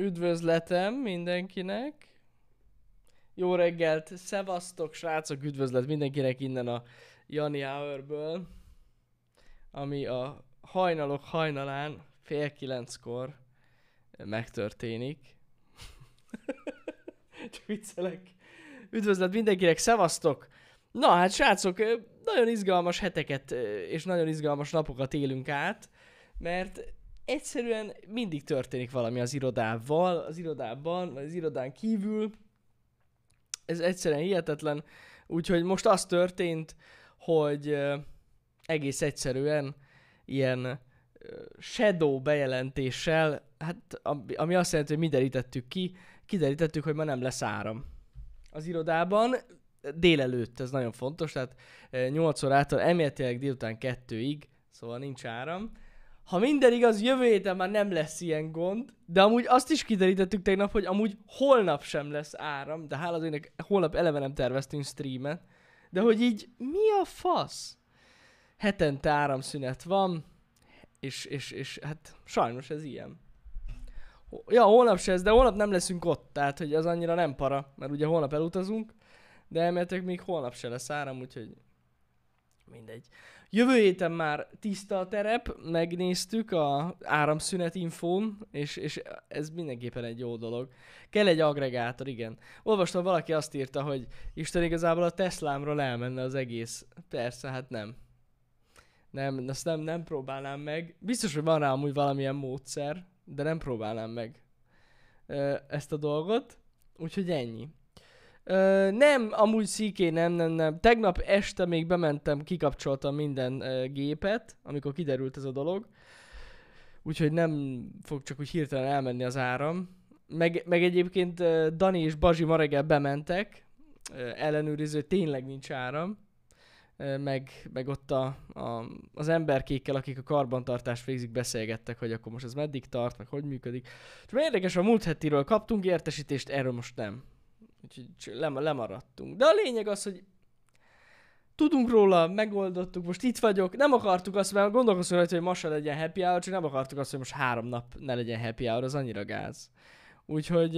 Üdvözletem mindenkinek. Jó reggelt, szevasztok srácok, üdvözlet mindenkinek innen a Jani Hauerből, ami a hajnalok hajnalán fél kilenckor megtörténik. Csak viccelek. Üdvözlet mindenkinek, szevasztok! Na hát srácok, nagyon izgalmas heteket és nagyon izgalmas napokat élünk át, mert egyszerűen mindig történik valami az irodával, az irodában, vagy az irodán kívül. Ez egyszerűen hihetetlen. Úgyhogy most az történt, hogy egész egyszerűen ilyen shadow bejelentéssel, hát ami azt jelenti, hogy mi derítettük ki, kiderítettük, hogy ma nem lesz áram az irodában, délelőtt, ez nagyon fontos, tehát 8 órától emeletileg délután 2-ig, szóval nincs áram. Ha minden igaz, jövő héten már nem lesz ilyen gond, de amúgy azt is kiderítettük tegnap, hogy amúgy holnap sem lesz áram, de hála az holnap eleve nem terveztünk streamet, de hogy így mi a fasz? Hetente áramszünet van, és, és, és hát sajnos ez ilyen. Ja, holnap se ez, de holnap nem leszünk ott, tehát hogy az annyira nem para, mert ugye holnap elutazunk, de elméletek még holnap se lesz áram, úgyhogy mindegy. Jövő héten már tiszta a terep, megnéztük a áramszünet infón, és, és ez mindenképpen egy jó dolog. Kell egy agregátor, igen. Olvastam, valaki azt írta, hogy Isten igazából a Teslámról elmenne az egész. Persze, hát nem. Nem, azt nem, nem próbálnám meg. Biztos, hogy van rá amúgy valamilyen módszer, de nem próbálnám meg ezt a dolgot. Úgyhogy ennyi. Nem, amúgy szíké, nem, nem, nem. Tegnap este még bementem, kikapcsoltam minden ö, gépet, amikor kiderült ez a dolog. Úgyhogy nem fog csak úgy hirtelen elmenni az áram. Meg, meg egyébként ö, Dani és Bazsi ma reggel bementek, ö, ellenőriző, tényleg nincs áram. Meg, meg ott a, a, az emberkékkel, akik a karbantartást végzik, beszélgettek, hogy akkor most ez meddig tart, meg hogy működik. És érdekes, a múlt hetiről kaptunk értesítést, erről most nem. Úgyhogy lem- lemaradtunk. De a lényeg az, hogy tudunk róla, megoldottuk, most itt vagyok, nem akartuk azt, mert gondolkoztunk rajta, hogy ma se legyen happy hour, csak nem akartuk azt, hogy most három nap ne legyen happy hour, az annyira gáz. Úgyhogy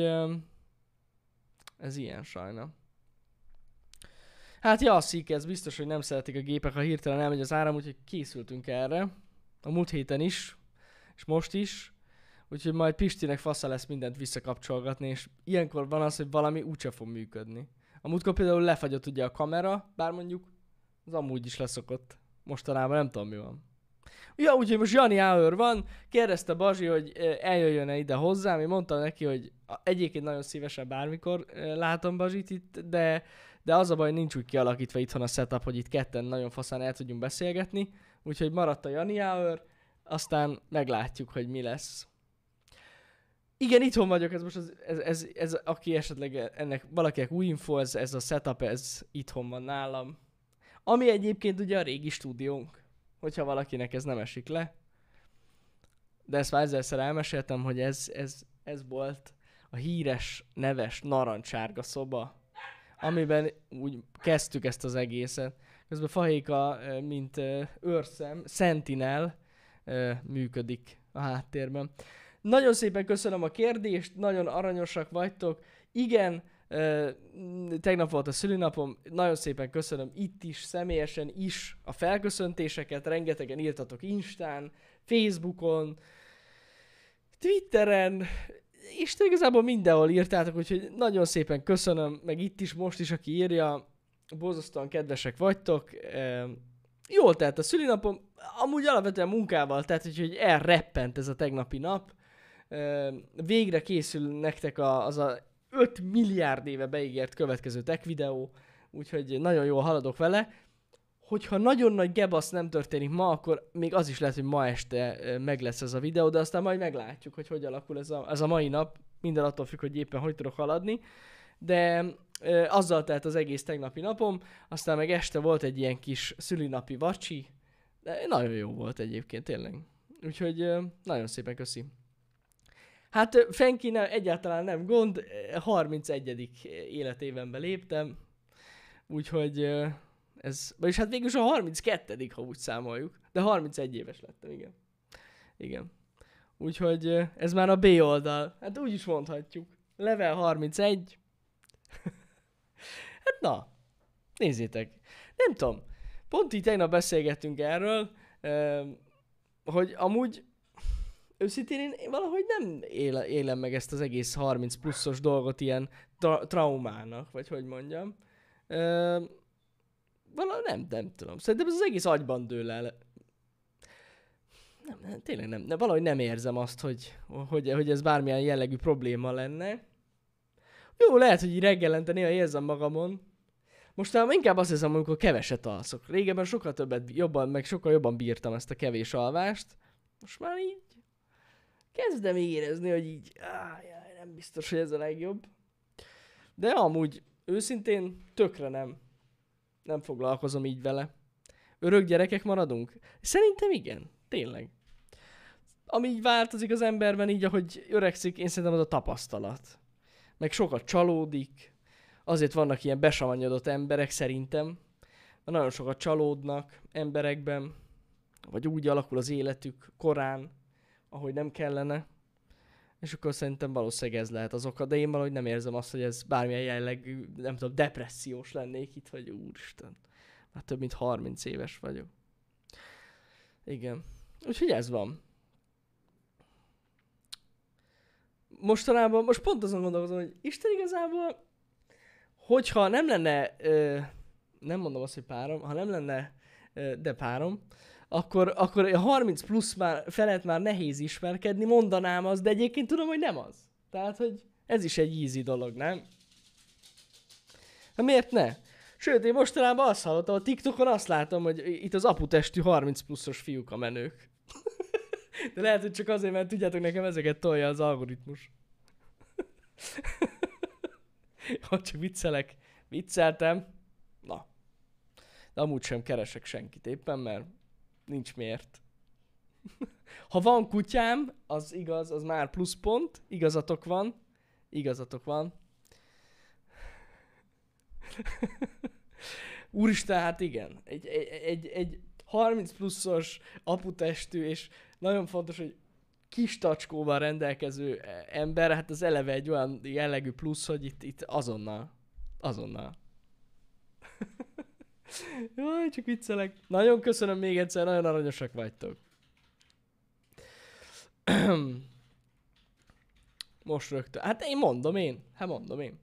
ez ilyen sajna. Hát ja, szik, ez biztos, hogy nem szeretik a gépek, ha hirtelen elmegy az áram, úgyhogy készültünk erre. A múlt héten is, és most is. Úgyhogy majd Pistinek fasza lesz mindent visszakapcsolgatni, és ilyenkor van az, hogy valami úgyse fog működni. A múltkor például lefagyott ugye a kamera, bár mondjuk az amúgy is leszokott. Mostanában nem tudom mi van. Ja, úgyhogy most Jani Auer van, kérdezte Bazsi, hogy eljöjjön-e ide hozzám, én mondtam neki, hogy egyébként nagyon szívesen bármikor látom Bazsit itt, de, de az a baj, nincs úgy kialakítva itthon a setup, hogy itt ketten nagyon faszán el tudjunk beszélgetni, úgyhogy maradt a Jani Auer, aztán meglátjuk, hogy mi lesz. Igen, itthon vagyok, ez most az, ez, ez, ez, aki esetleg ennek valakinek új info, ez, ez a setup, ez itthon van nálam. Ami egyébként ugye a régi stúdiónk, hogyha valakinek ez nem esik le. De ezt már ezerszer elmeséltem, hogy ez, ez, ez volt a híres, neves, narancsárga szoba, amiben úgy kezdtük ezt az egészet. Közben Fahéka, mint őrszem, Sentinel működik a háttérben. Nagyon szépen köszönöm a kérdést, nagyon aranyosak vagytok. Igen, tegnap volt a szülinapom, nagyon szépen köszönöm itt is, személyesen is a felköszöntéseket, rengetegen írtatok Instán, Facebookon, Twitteren, és igazából mindenhol írtátok, úgyhogy nagyon szépen köszönöm, meg itt is, most is, aki írja, borzasztóan kedvesek vagytok. Jól telt a szülinapom, amúgy alapvetően munkával, tehát hogy elreppent ez a tegnapi nap, végre készül nektek a, az a 5 milliárd éve beígért következő tech videó, úgyhogy nagyon jól haladok vele. Hogyha nagyon nagy gebasz nem történik ma, akkor még az is lehet, hogy ma este meg lesz ez a videó, de aztán majd meglátjuk, hogy hogy alakul ez a, ez a mai nap. Minden attól függ, hogy éppen hogy tudok haladni. De e, azzal telt az egész tegnapi napom, aztán meg este volt egy ilyen kis szülinapi vacsi, de nagyon jó volt egyébként, tényleg. Úgyhogy e, nagyon szépen köszi. Hát Fenki nem, egyáltalán nem gond, 31. életévenbe léptem, úgyhogy ez, vagyis hát végül a 32. ha úgy számoljuk, de 31 éves lettem, igen. Igen. Úgyhogy ez már a B oldal. Hát úgy is mondhatjuk. Level 31. hát na, nézzétek. Nem tudom, pont így tegnap beszélgettünk erről, hogy amúgy őszintén én, valahogy nem éle, élem meg ezt az egész 30 pluszos dolgot ilyen tra- traumának, vagy hogy mondjam. Ö, valahogy nem, nem tudom. Szerintem ez az egész agyban dől el. Nem, nem, tényleg nem, de valahogy nem érzem azt, hogy, hogy, hogy ez bármilyen jellegű probléma lenne. Jó, lehet, hogy így reggelente néha érzem magamon. Most már inkább azt hiszem, amikor keveset alszok. Régebben sokkal többet, jobban, meg sokkal jobban bírtam ezt a kevés alvást. Most már így kezdem érezni, hogy így, áj, áj, nem biztos, hogy ez a legjobb. De amúgy őszintén tökre nem. Nem foglalkozom így vele. Örök gyerekek maradunk? Szerintem igen. Tényleg. Ami így változik az emberben, így ahogy öregszik, én szerintem az a tapasztalat. Meg sokat csalódik. Azért vannak ilyen besavanyodott emberek szerintem. Mert nagyon sokat csalódnak emberekben. Vagy úgy alakul az életük korán, ahogy nem kellene. És akkor szerintem valószínűleg ez lehet az oka, de én valahogy nem érzem azt, hogy ez bármilyen jellegű, nem tudom, depressziós lennék itt, hogy úristen, már több mint 30 éves vagyok. Igen. Úgyhogy ez van. Mostanában, most pont azon gondolkozom, hogy Isten igazából, hogyha nem lenne, ö, nem mondom azt, hogy párom, ha nem lenne, ö, de párom, akkor, akkor a 30 plusz már felett már nehéz ismerkedni, mondanám az, de egyébként tudom, hogy nem az. Tehát, hogy ez is egy easy dolog, nem? Hát miért ne? Sőt, én mostanában azt hallottam, a TikTokon azt látom, hogy itt az aputestű 30 pluszos fiúk a menők. De lehet, hogy csak azért, mert tudjátok, nekem ezeket tolja az algoritmus. Hogy csak viccelek. Vicceltem. Na. De amúgy sem keresek senkit éppen, mert nincs miért. Ha van kutyám, az igaz, az már pluszpont, igazatok van, igazatok van. Úristen, hát igen, egy, egy, egy, egy 30 pluszos aputestű, és nagyon fontos, hogy kis tacskóval rendelkező ember, hát az eleve egy olyan jellegű plusz, hogy itt, itt azonnal, azonnal. Jaj, csak viccelek. Nagyon köszönöm még egyszer, nagyon aranyosak vagytok. Most rögtön. Hát én mondom én. Hát mondom én.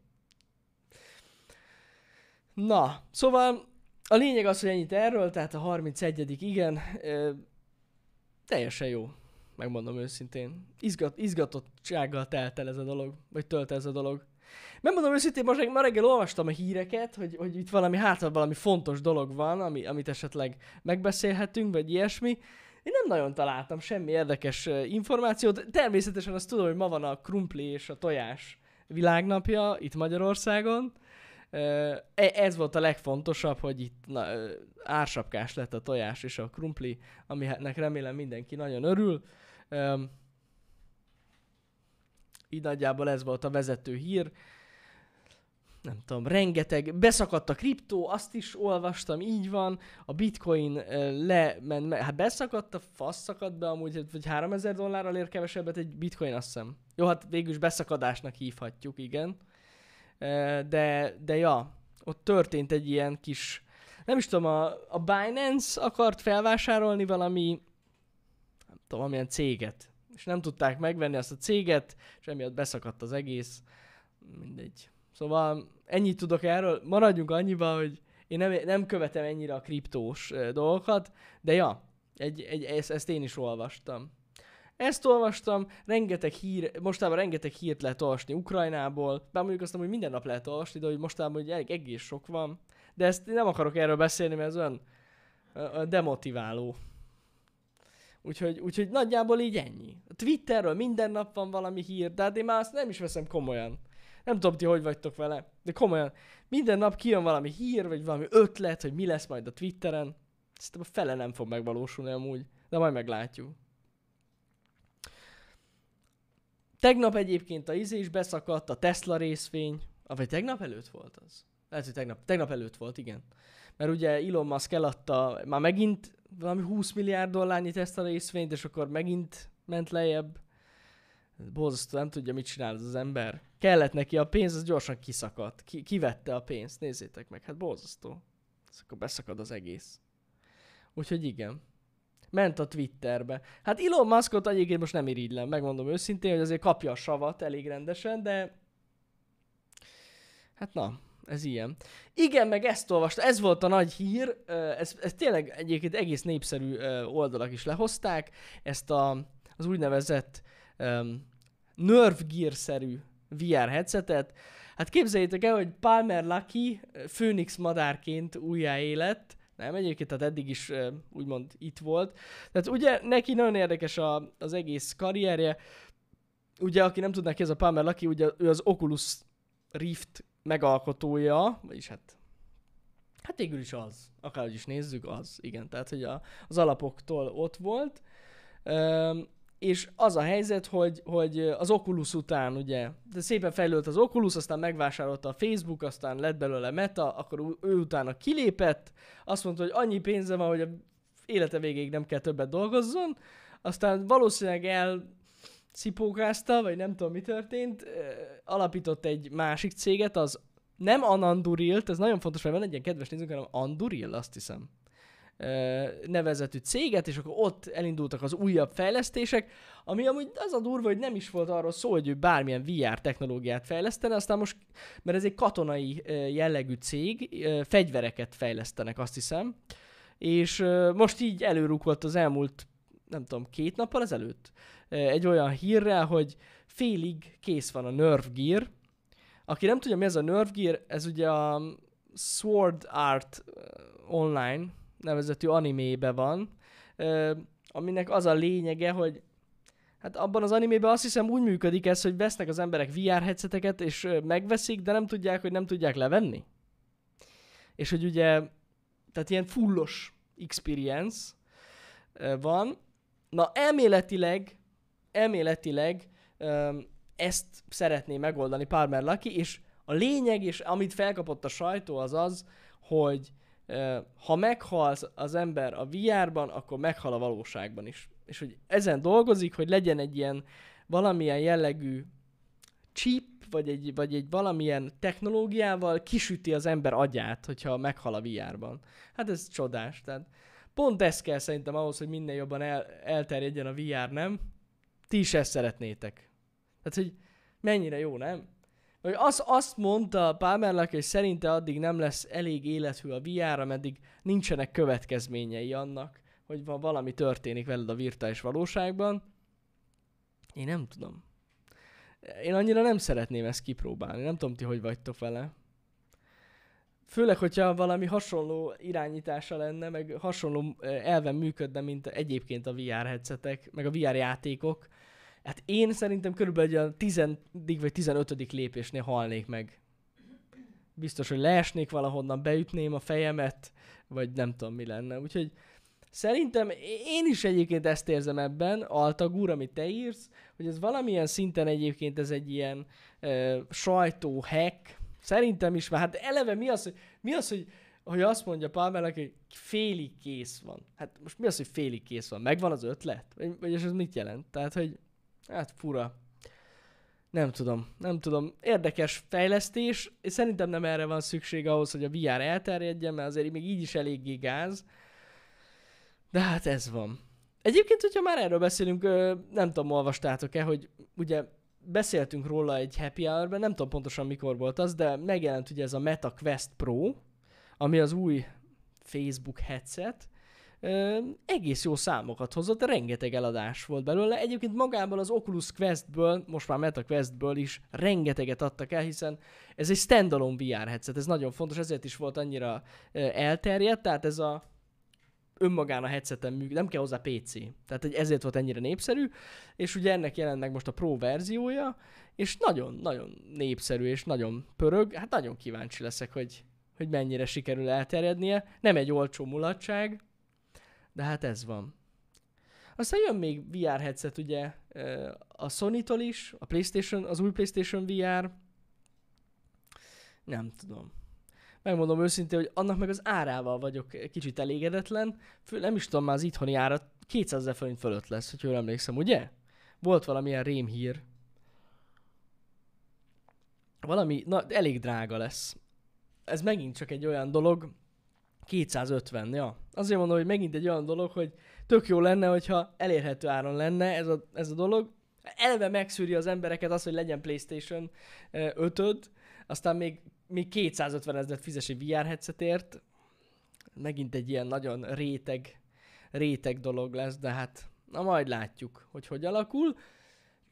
Na, szóval a lényeg az, hogy ennyit erről, tehát a 31 igen, ö, teljesen jó, megmondom őszintén. Izgat, izgatottsággal telt el ez a dolog, vagy tölt ez a dolog. Megmondom őszintén, most ma reggel olvastam a híreket, hogy, hogy itt valami, hát valami fontos dolog van, ami, amit esetleg megbeszélhetünk, vagy ilyesmi. Én nem nagyon találtam semmi érdekes információt. Természetesen azt tudom, hogy ma van a krumpli és a tojás világnapja itt Magyarországon. E, ez volt a legfontosabb, hogy itt na, ársapkás lett a tojás és a krumpli, aminek remélem mindenki nagyon örül. Így nagyjából ez volt a vezető hír. Nem tudom, rengeteg, beszakadt a kriptó, azt is olvastam, így van, a bitcoin lement, hát beszakadt, a fasz szakadt be amúgy, vagy 3000 dollárral ér kevesebbet egy bitcoin, azt hiszem. Jó, hát végül is beszakadásnak hívhatjuk, igen. De, de ja, ott történt egy ilyen kis, nem is tudom, a, a Binance akart felvásárolni valami, nem tudom, valamilyen céget és nem tudták megvenni azt a céget, és emiatt beszakadt az egész. Mindegy. Szóval ennyit tudok erről, maradjunk annyiba, hogy én nem, nem követem ennyire a kriptós dolgokat, de ja, egy, egy, ezt, ezt én is olvastam. Ezt olvastam, rengeteg hír, mostában rengeteg hírt lehet olvasni Ukrajnából, bár mondjuk azt hogy minden nap lehet olvasni, de hogy mostában hogy egész sok van. De ezt nem akarok erről beszélni, mert ez olyan demotiváló. Úgyhogy, úgyhogy nagyjából így ennyi. A Twitterről minden nap van valami hír, de hát én már azt nem is veszem komolyan. Nem tudom, ti hogy vagytok vele, de komolyan. Minden nap kijön valami hír, vagy valami ötlet, hogy mi lesz majd a Twitteren. Szerintem a fele nem fog megvalósulni amúgy, de majd meglátjuk. Tegnap egyébként a izé is beszakadt, a Tesla részvény. Ah, vagy tegnap előtt volt az? Lehet, hogy tegnap, tegnap előtt volt, igen. Mert ugye Elon Musk eladta, már megint valami 20 milliárd dollárnyi Tesla részvényt, és akkor megint ment lejjebb. Borzasztó, nem tudja, mit csinál ez az ember. Kellett neki a pénz, az gyorsan kiszakadt. Ki, kivette a pénzt, nézzétek meg, hát borzasztó. Ez akkor beszakad az egész. Úgyhogy igen. Ment a Twitterbe. Hát Elon Muskot egyébként most nem irigylem, megmondom őszintén, hogy azért kapja a savat elég rendesen, de hát na, ez ilyen. Igen, meg ezt olvasta, ez volt a nagy hír, ez, ez tényleg egyébként egész népszerű oldalak is lehozták, ezt a, az úgynevezett um, Nerve Gear-szerű VR headsetet. Hát képzeljétek el, hogy Palmer Lucky Phoenix madárként újjáélet, nem, egyébként tehát eddig is úgymond itt volt. Tehát ugye neki nagyon érdekes a, az egész karrierje. Ugye, aki nem tudná ki, ez a Palmer Lucky, ugye ő az Oculus Rift megalkotója, vagyis hát Hát végül is az. Akárhogy is nézzük, az. Igen, tehát hogy a, az alapoktól ott volt. Üm, és az a helyzet, hogy, hogy az Oculus után ugye, de szépen fejlődött az Oculus, aztán megvásárolta a Facebook, aztán lett belőle Meta, akkor ő utána kilépett, azt mondta, hogy annyi pénze van, hogy a élete végéig nem kell többet dolgozzon, aztán valószínűleg el szipókázta, vagy nem tudom mi történt, alapított egy másik céget, az nem Anandurilt, ez nagyon fontos, mert van egy ilyen kedves nézőnk, hanem Anduril, azt hiszem nevezetű céget, és akkor ott elindultak az újabb fejlesztések, ami amúgy az a durva, hogy nem is volt arról szó, hogy ő bármilyen VR technológiát fejlesztene, aztán most, mert ez egy katonai jellegű cég, fegyvereket fejlesztenek, azt hiszem, és most így előrúkolt az elmúlt, nem tudom, két nappal ezelőtt egy olyan hírrel, hogy félig kész van a Nerve Gear. Aki nem tudja, mi ez a Nerve Gear, ez ugye a Sword Art Online nevezetű animébe van, aminek az a lényege, hogy Hát abban az animében azt hiszem úgy működik ez, hogy vesznek az emberek VR headseteket, és megveszik, de nem tudják, hogy nem tudják levenni. És hogy ugye, tehát ilyen fullos experience van. Na elméletileg, elméletileg ezt szeretné megoldani Palmer Lucky, és a lényeg, és amit felkapott a sajtó, az az, hogy ha meghal az ember a VR-ban, akkor meghal a valóságban is. És hogy ezen dolgozik, hogy legyen egy ilyen valamilyen jellegű chip, vagy egy, vagy egy valamilyen technológiával kisüti az ember agyát, hogyha meghal a VR-ban. Hát ez csodás. Tehát pont ez kell szerintem ahhoz, hogy minél jobban el, elterjedjen a VR, nem? Ti is ezt szeretnétek. Tehát, hogy mennyire jó, nem? Vagy az, azt mondta Palmerlak, hogy szerinte addig nem lesz elég élethű a VR, ameddig nincsenek következményei annak, hogy valami történik veled a virtuális valóságban. Én nem tudom. Én annyira nem szeretném ezt kipróbálni. Nem tudom, ti hogy vagytok vele. Főleg, hogyha valami hasonló irányítása lenne, meg hasonló elven működne, mint egyébként a VR headsetek, meg a VR játékok, Hát én szerintem körülbelül a 10. vagy 15. lépésnél halnék meg. Biztos, hogy leesnék valahonnan, beütném a fejemet, vagy nem tudom mi lenne. Úgyhogy szerintem én is egyébként ezt érzem ebben, Altagúr, amit te írsz, hogy ez valamilyen szinten egyébként ez egy ilyen uh, sajtó hack. Szerintem is, mert hát eleve mi az, hogy, mi az, hogy hogy azt mondja Palmernek, hogy félig kész van. Hát most mi az, hogy félig kész van? Megvan az ötlet? Vagy, vagy ez mit jelent? Tehát, hogy Hát fura. Nem tudom, nem tudom. Érdekes fejlesztés, és szerintem nem erre van szükség ahhoz, hogy a VR elterjedjen, mert azért még így is eléggé gáz. De hát ez van. Egyébként, hogyha már erről beszélünk, nem tudom, olvastátok-e, hogy ugye beszéltünk róla egy happy hour nem tudom pontosan mikor volt az, de megjelent ugye ez a Meta Quest Pro, ami az új Facebook headset, egész jó számokat hozott, rengeteg eladás volt belőle. Egyébként magából az Oculus Questből, most már Meta Questből is rengeteget adtak el, hiszen ez egy standalone VR headset, ez nagyon fontos, ezért is volt annyira elterjedt, tehát ez a önmagán a headseten működik, nem kell hozzá PC. Tehát ezért volt ennyire népszerű, és ugye ennek jelent most a Pro verziója, és nagyon-nagyon népszerű, és nagyon pörög. Hát nagyon kíváncsi leszek, hogy, hogy mennyire sikerül elterjednie. Nem egy olcsó mulatság, de hát ez van. Aztán jön még VR headset, ugye, a Sony-tól is, a PlayStation, az új PlayStation VR. Nem tudom. Megmondom őszintén, hogy annak meg az árával vagyok kicsit elégedetlen. Fő, nem is tudom, már az itthoni ára 200 ezer forint fölött lesz, hogy jól emlékszem, ugye? Volt valamilyen rémhír, valami, na, elég drága lesz. Ez megint csak egy olyan dolog, 250, ja. Azért mondom, hogy megint egy olyan dolog, hogy tök jó lenne, hogyha elérhető áron lenne ez a, ez a dolog. Eleve megszűri az embereket az, hogy legyen PlayStation 5 aztán még, még 250 ezeret fizes egy VR headsetért. Megint egy ilyen nagyon réteg, réteg dolog lesz, de hát na majd látjuk, hogy hogy alakul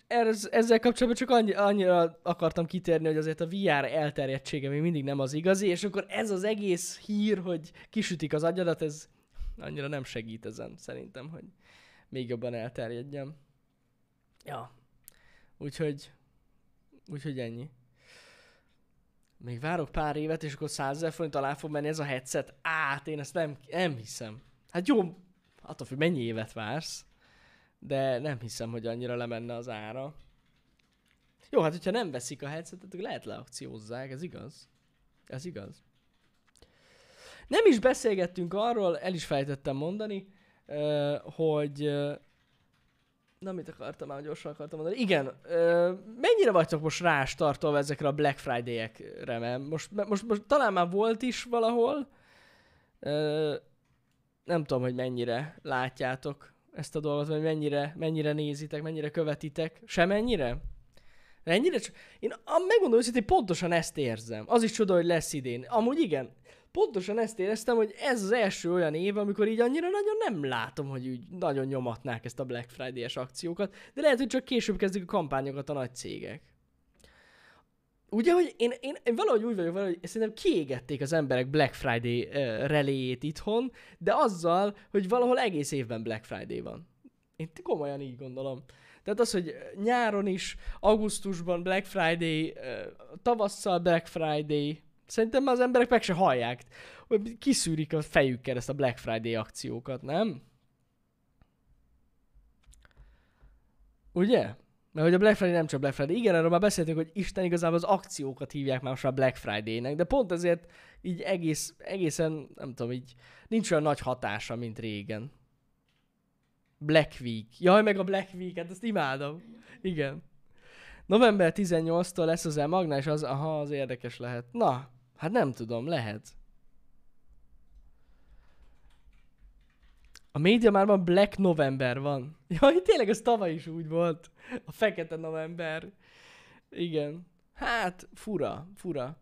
ez, ezzel kapcsolatban csak annyi, annyira akartam kitérni, hogy azért a VR elterjedtsége még mindig nem az igazi, és akkor ez az egész hír, hogy kisütik az agyadat, ez annyira nem segít ezen szerintem, hogy még jobban elterjedjem. Ja. Úgyhogy, úgyhogy ennyi. Még várok pár évet, és akkor 100 ezer forint alá fog menni ez a headset. Át, én ezt nem, nem hiszem. Hát jó, attól függ, mennyi évet vársz de nem hiszem, hogy annyira lemenne az ára. Jó, hát hogyha nem veszik a headsetet, akkor lehet leakciózzák, ez igaz. Ez igaz. Nem is beszélgettünk arról, el is fejtettem mondani, hogy... Na, mit akartam már, gyorsan akartam mondani. Igen, mennyire vagytok most rástartolva ezekre a Black Friday-ekre? Mert most, most, most talán már volt is valahol. Nem tudom, hogy mennyire látjátok ezt a dolgot, vagy mennyire, mennyire nézitek, mennyire követitek. Semennyire? Ennyire csak... Én megmondom hogy pontosan ezt érzem. Az is csoda, hogy lesz idén. Amúgy igen, pontosan ezt éreztem, hogy ez az első olyan év, amikor így annyira nagyon nem látom, hogy úgy nagyon nyomatnák ezt a Black Friday-es akciókat, de lehet, hogy csak később kezdik a kampányokat a nagy cégek. Ugye, hogy én, én, én valahogy úgy vagyok vele, hogy szerintem kiégették az emberek Black Friday uh, reléjét itthon, de azzal, hogy valahol egész évben Black Friday van. Én komolyan így gondolom. Tehát az, hogy nyáron is, augusztusban Black Friday, uh, tavasszal Black Friday, szerintem már az emberek meg se hallják, kiszűrik a fejükkel ezt a Black Friday akciókat, nem? Ugye? Mert hogy a Black Friday nem csak Black Friday. Igen, erről már beszéltünk, hogy Isten igazából az akciókat hívják már most a Black Friday-nek, de pont ezért így egész, egészen, nem tudom, így nincs olyan nagy hatása, mint régen. Black Week. Jaj, meg a Black Week, hát ezt imádom. Igen. November 18-tól lesz az e és az, aha, az érdekes lehet. Na, hát nem tudom, lehet. A média már van Black November van. Jaj, tényleg ez tavaly is úgy volt. A fekete november. Igen. Hát, fura, fura.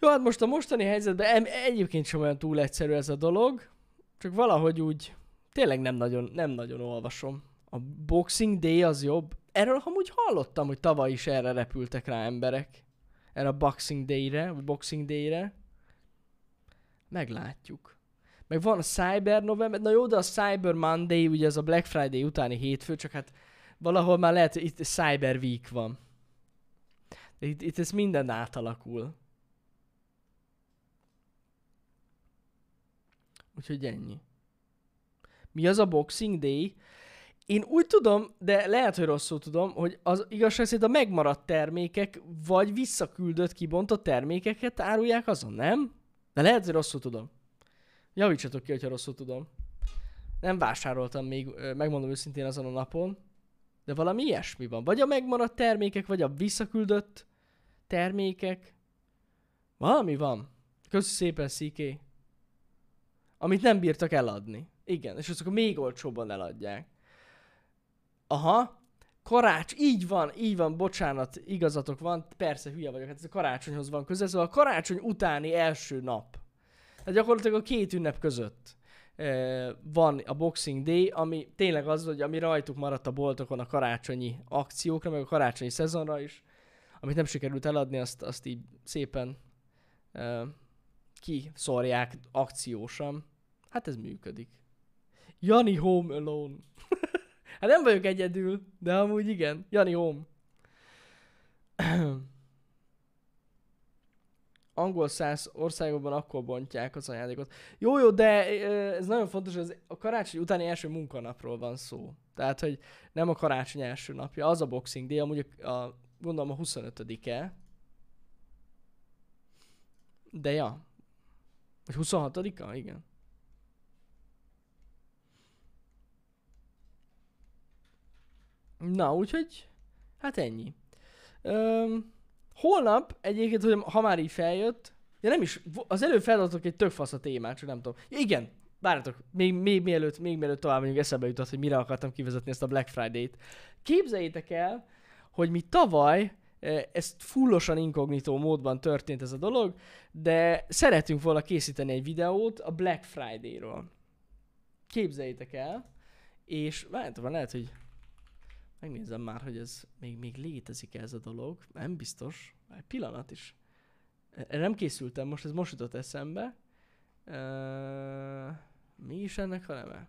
Jó, hát most a mostani helyzetben egyébként sem olyan túl egyszerű ez a dolog, csak valahogy úgy tényleg nem nagyon, nem nagyon olvasom. A Boxing Day az jobb. Erről amúgy hallottam, hogy tavaly is erre repültek rá emberek. Erre a Boxing Day-re, vagy Boxing Day-re. Meglátjuk. Meg van a Cyber November, na jó, de a Cyber Monday, ugye ez a Black Friday utáni hétfő, csak hát valahol már lehet, hogy itt Cyber Week van. Itt, itt ez minden átalakul. Úgyhogy ennyi. Mi az a Boxing Day? Én úgy tudom, de lehet, hogy rosszul tudom, hogy az igazság szerint a megmaradt termékek, vagy visszaküldött, kibontott termékeket árulják azon, nem? De lehet, hogy rosszul tudom. Javítsatok ki, hogyha rosszul tudom. Nem vásároltam még, megmondom őszintén azon a napon, de valami ilyesmi van. Vagy a megmaradt termékek, vagy a visszaküldött termékek. Valami van. Köszi szépen, CK. Amit nem bírtak eladni. Igen, és azok még olcsóbban eladják. Aha, karács, így van, így van, bocsánat, igazatok van, persze hülye vagyok, hát ez a karácsonyhoz van köze, szóval a karácsony utáni első nap tehát gyakorlatilag a két ünnep között van a Boxing Day, ami tényleg az, hogy ami rajtuk maradt a boltokon a karácsonyi akciókra, meg a karácsonyi szezonra is, amit nem sikerült eladni, azt, azt így szépen uh, kiszorják akciósan. Hát ez működik. Jani Home Alone. hát nem vagyok egyedül, de amúgy igen. Jani Home angol száz országokban akkor bontják az ajándékot. Jó, jó, de ez nagyon fontos, hogy a karácsony utáni első munkanapról van szó. Tehát, hogy nem a karácsony első napja, az a Boxing Day, amúgy a, a gondolom a 25-e. De ja. Vagy 26-a? Igen. Na, úgyhogy, hát ennyi. Öm, holnap egyébként, hogy ha már így feljött, ja nem is, az előbb feladhatok egy tök fasz a témát, csak nem tudom. Ja, igen, várjatok, még, még, mielőtt, még mielőtt tovább mondjuk eszembe jutott, hogy mire akartam kivezetni ezt a Black Friday-t. Képzeljétek el, hogy mi tavaly, e, ez fullosan inkognitó módban történt ez a dolog, de szeretünk volna készíteni egy videót a Black Friday-ról. Képzeljétek el, és várjátok, lehet, hogy megnézem már, hogy ez még, még létezik ez a dolog. Nem biztos. Egy pillanat is. Erre nem készültem, most ez most jutott eszembe. Uh, mi is ennek a neve?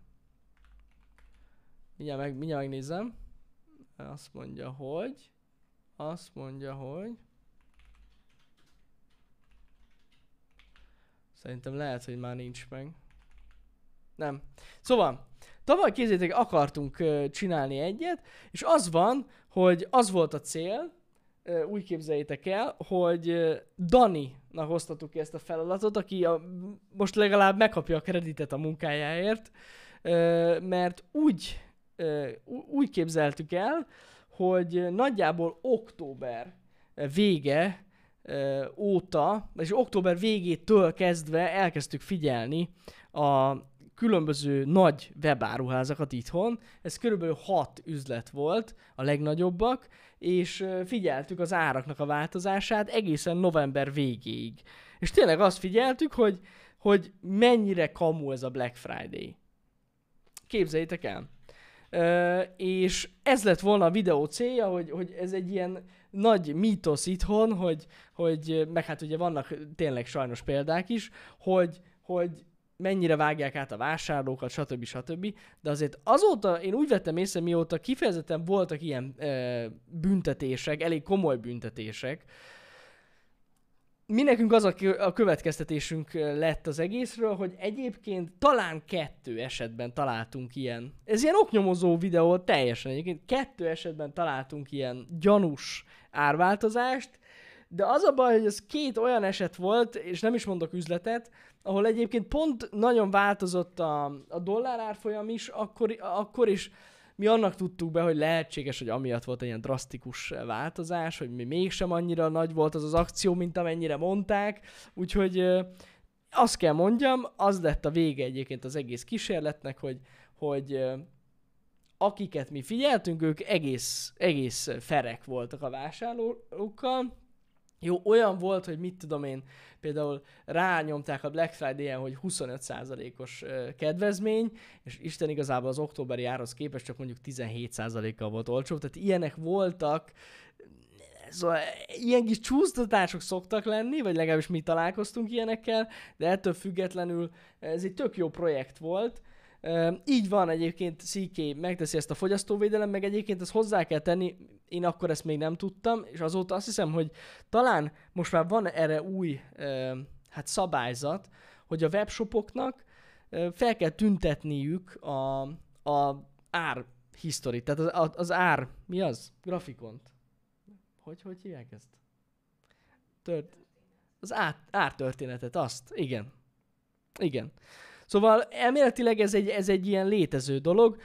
Mindjárt, meg, mindjárt megnézem. Azt mondja, hogy... Azt mondja, hogy... Szerintem lehet, hogy már nincs meg. Nem. Szóval, tavaly kézzétek, akartunk csinálni egyet, és az van, hogy az volt a cél, úgy képzeljétek el, hogy Dani-nak hoztatuk ki ezt a feladatot, aki a, most legalább megkapja a kreditet a munkájáért, mert úgy, úgy képzeltük el, hogy nagyjából október vége óta, és október végétől kezdve elkezdtük figyelni a különböző nagy webáruházakat itthon. Ez körülbelül hat üzlet volt, a legnagyobbak, és figyeltük az áraknak a változását egészen november végéig. És tényleg azt figyeltük, hogy, hogy mennyire kamu ez a Black Friday. Képzeljétek el. Uh, és ez lett volna a videó célja, hogy, hogy ez egy ilyen nagy mítosz itthon, hogy, hogy meg hát ugye vannak tényleg sajnos példák is, hogy, hogy mennyire vágják át a vásárlókat, stb. stb. De azért azóta én úgy vettem észre, mióta kifejezetten voltak ilyen e, büntetések, elég komoly büntetések, mi nekünk az a, a következtetésünk lett az egészről, hogy egyébként talán kettő esetben találtunk ilyen, ez ilyen oknyomozó videó teljesen egyébként, kettő esetben találtunk ilyen gyanús árváltozást, de az a baj, hogy ez két olyan eset volt, és nem is mondok üzletet, ahol egyébként pont nagyon változott a, a dollár árfolyam is, akkor, akkor is mi annak tudtuk be, hogy lehetséges, hogy amiatt volt egy ilyen drasztikus változás, hogy mi mégsem annyira nagy volt az az akció, mint amennyire mondták, úgyhogy azt kell mondjam, az lett a vége egyébként az egész kísérletnek, hogy, hogy akiket mi figyeltünk, ők egész, egész ferek voltak a vásárlókkal, jó, olyan volt, hogy mit tudom én, például rányomták a Black Friday-en, hogy 25%-os kedvezmény, és Isten igazából az októberi árhoz képest csak mondjuk 17%-kal volt olcsóbb, tehát ilyenek voltak, szóval ilyen kis csúsztatások szoktak lenni, vagy legalábbis mi találkoztunk ilyenekkel, de ettől függetlenül ez egy tök jó projekt volt, így van egyébként, CK megteszi ezt a fogyasztóvédelem, meg egyébként ezt hozzá kell tenni, én akkor ezt még nem tudtam, és azóta azt hiszem, hogy talán most már van erre új hát szabályzat, hogy a webshopoknak fel kell tüntetniük a, a ár history, tehát az, az ár, mi az? Grafikont. Hogy, hogy hívják ezt? Tört, az ár, ártörténetet, azt, igen. Igen. Szóval elméletileg ez egy, ez egy ilyen létező dolog,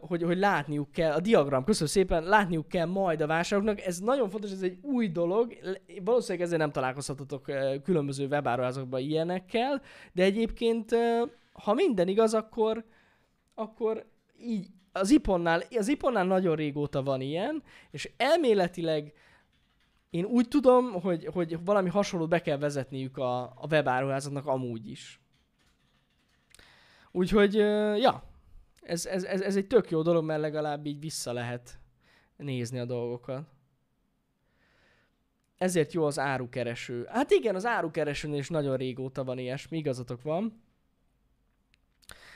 hogy, hogy látniuk kell, a diagram, köszönöm szépen, látniuk kell majd a vásároknak, ez nagyon fontos, ez egy új dolog, valószínűleg ezzel nem találkozhatatok különböző webáruházakban ilyenekkel, de egyébként, ha minden igaz, akkor, akkor így az iponnál, az iponnál nagyon régóta van ilyen, és elméletileg én úgy tudom, hogy, hogy valami hasonlót be kell vezetniük a, a webáruházaknak amúgy is. Úgyhogy, ja, ez, ez, ez, ez egy tök jó dolog, mert legalább így vissza lehet nézni a dolgokat. Ezért jó az árukereső. Hát igen, az árukeresőnél is nagyon régóta van ilyesmi, igazatok van.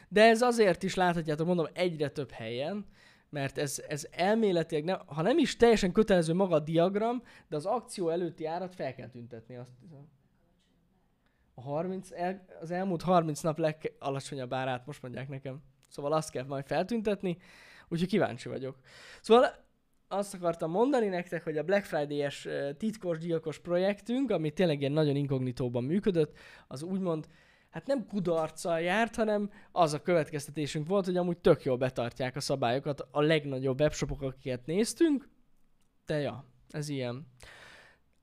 De ez azért is láthatjátok, mondom, egyre több helyen, mert ez, ez elméletileg, nem, ha nem is teljesen kötelező maga a diagram, de az akció előtti árat fel kell tüntetni. Azt hiszem a 30, el, az elmúlt 30 nap legalacsonyabb árát most mondják nekem. Szóval azt kell majd feltüntetni, úgyhogy kíváncsi vagyok. Szóval azt akartam mondani nektek, hogy a Black Friday-es titkos gyilkos projektünk, ami tényleg ilyen nagyon inkognitóban működött, az úgymond hát nem kudarccal járt, hanem az a következtetésünk volt, hogy amúgy tök jól betartják a szabályokat a legnagyobb webshopok, akiket néztünk, de ja, ez ilyen.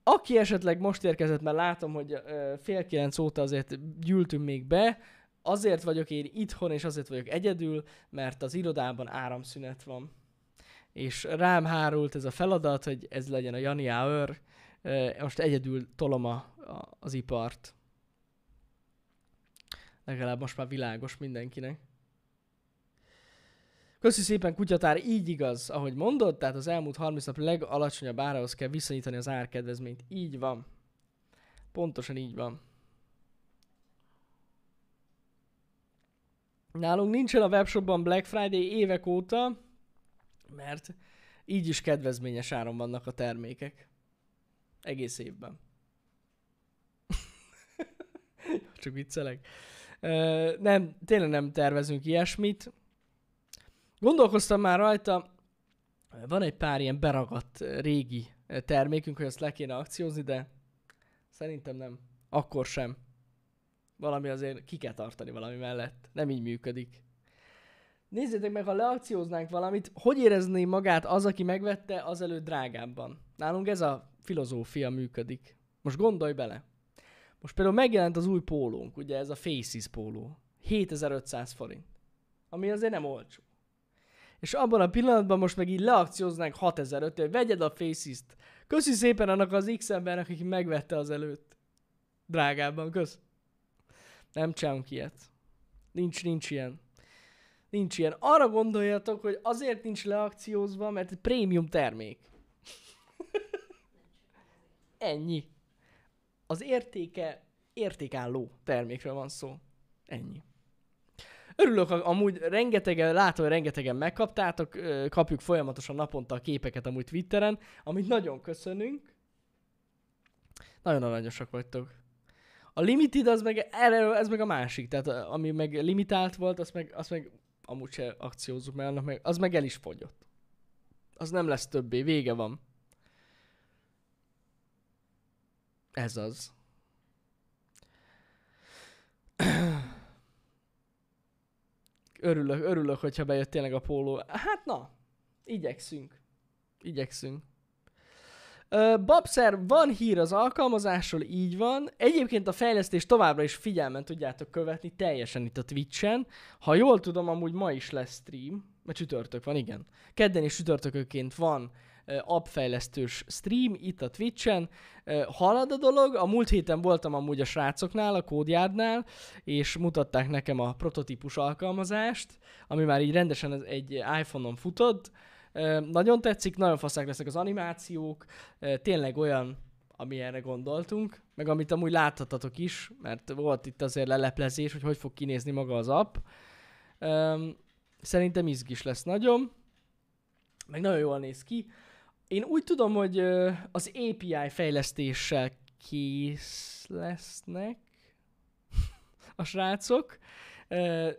aki esetleg most érkezett, mert látom, hogy fél kilenc óta azért gyűltünk még be, azért vagyok én itthon, és azért vagyok egyedül, mert az irodában áramszünet van. És rám hárult ez a feladat, hogy ez legyen a Jani Hour. Most egyedül tolom a, a, az ipart. Legalább most már világos mindenkinek. Köszi szépen, kutyatár, így igaz, ahogy mondod, tehát az elmúlt 30 nap legalacsonyabb árahoz kell viszonyítani az árkedvezményt. Így van. Pontosan így van. Nálunk nincsen a webshopban Black Friday évek óta, mert így is kedvezményes áron vannak a termékek. Egész évben. Csak viccelek. Nem, tényleg nem tervezünk ilyesmit. Gondolkoztam már rajta, van egy pár ilyen beragadt régi termékünk, hogy azt le kéne akciózni, de szerintem nem. Akkor sem. Valami azért ki kell tartani valami mellett. Nem így működik. Nézzétek meg, ha leakcióznánk valamit, hogy érezné magát az, aki megvette, azelőtt drágábban. Nálunk ez a filozófia működik. Most gondolj bele. Most például megjelent az új pólónk, ugye ez a Faces póló. 7500 forint. Ami azért nem olcsó. És abban a pillanatban most meg így leakcióznánk 6500 hogy vegyed a Faces-t. Köszi szépen annak az X embernek, aki megvette az előtt. Drágábban, kösz. Nem csinálunk ilyet. Nincs, nincs ilyen. Nincs ilyen. Arra gondoljatok, hogy azért nincs leakciózva, mert egy prémium termék. Ennyi. Az értéke értékálló termékről van szó. Ennyi. Örülök, amúgy rengetegen, látom, hogy rengetegen megkaptátok, kapjuk folyamatosan naponta a képeket amúgy Twitteren, amit nagyon köszönünk. Nagyon aranyosak vagytok. A limited az meg, erre, ez meg a másik, tehát ami meg limitált volt, azt meg, azt meg amúgy se akciózzuk, mert annak meg, az meg el is fogyott. Az nem lesz többé, vége van. Ez az. Örülök, örülök, hogyha bejött tényleg a póló. Hát na, igyekszünk. Igyekszünk. Ö, Babszer, van hír az alkalmazásról, így van. Egyébként a fejlesztés továbbra is figyelmen tudjátok követni, teljesen itt a Twitch-en. Ha jól tudom, amúgy ma is lesz stream, mert csütörtök van, igen. Kedden és csütörtököként van ö, appfejlesztős stream itt a Twitch-en. Halad a dolog, a múlt héten voltam amúgy a srácoknál, a kódjárnál, és mutatták nekem a prototípus alkalmazást, ami már így rendesen egy iPhone-on futott. Nagyon tetszik, nagyon faszák lesznek az animációk, tényleg olyan, ami erre gondoltunk, meg amit amúgy láthatatok is, mert volt itt azért leleplezés, hogy hogy fog kinézni maga az app. Szerintem izgis lesz nagyon, meg nagyon jól néz ki. Én úgy tudom, hogy az API fejlesztéssel kész lesznek a srácok.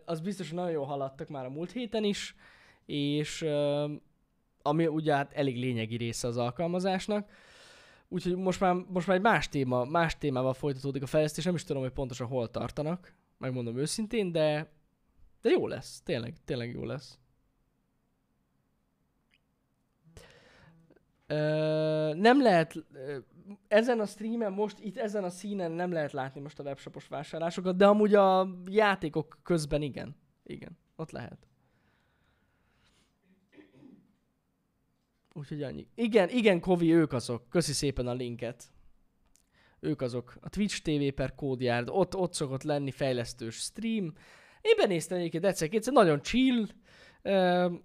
Az biztos, hogy nagyon jól haladtak már a múlt héten is, és ami ugye hát elég lényegi része az alkalmazásnak. Úgyhogy most már, most már egy más téma, más témával folytatódik a fejlesztés, nem is tudom, hogy pontosan hol tartanak, megmondom őszintén, de, de jó lesz, tényleg, tényleg jó lesz. Ö, nem lehet, ö, ezen a streamen most, itt ezen a színen nem lehet látni most a webshopos vásárlásokat, de amúgy a játékok közben igen. Igen, ott lehet. Úgyhogy annyi. Igen, igen, Kovi, ők azok. Köszi szépen a linket. Ők azok. A Twitch TV per kódjárd. Ott, ott szokott lenni fejlesztős stream. Én benéztem egyébként egyszer-kétszer, nagyon chill. Üm,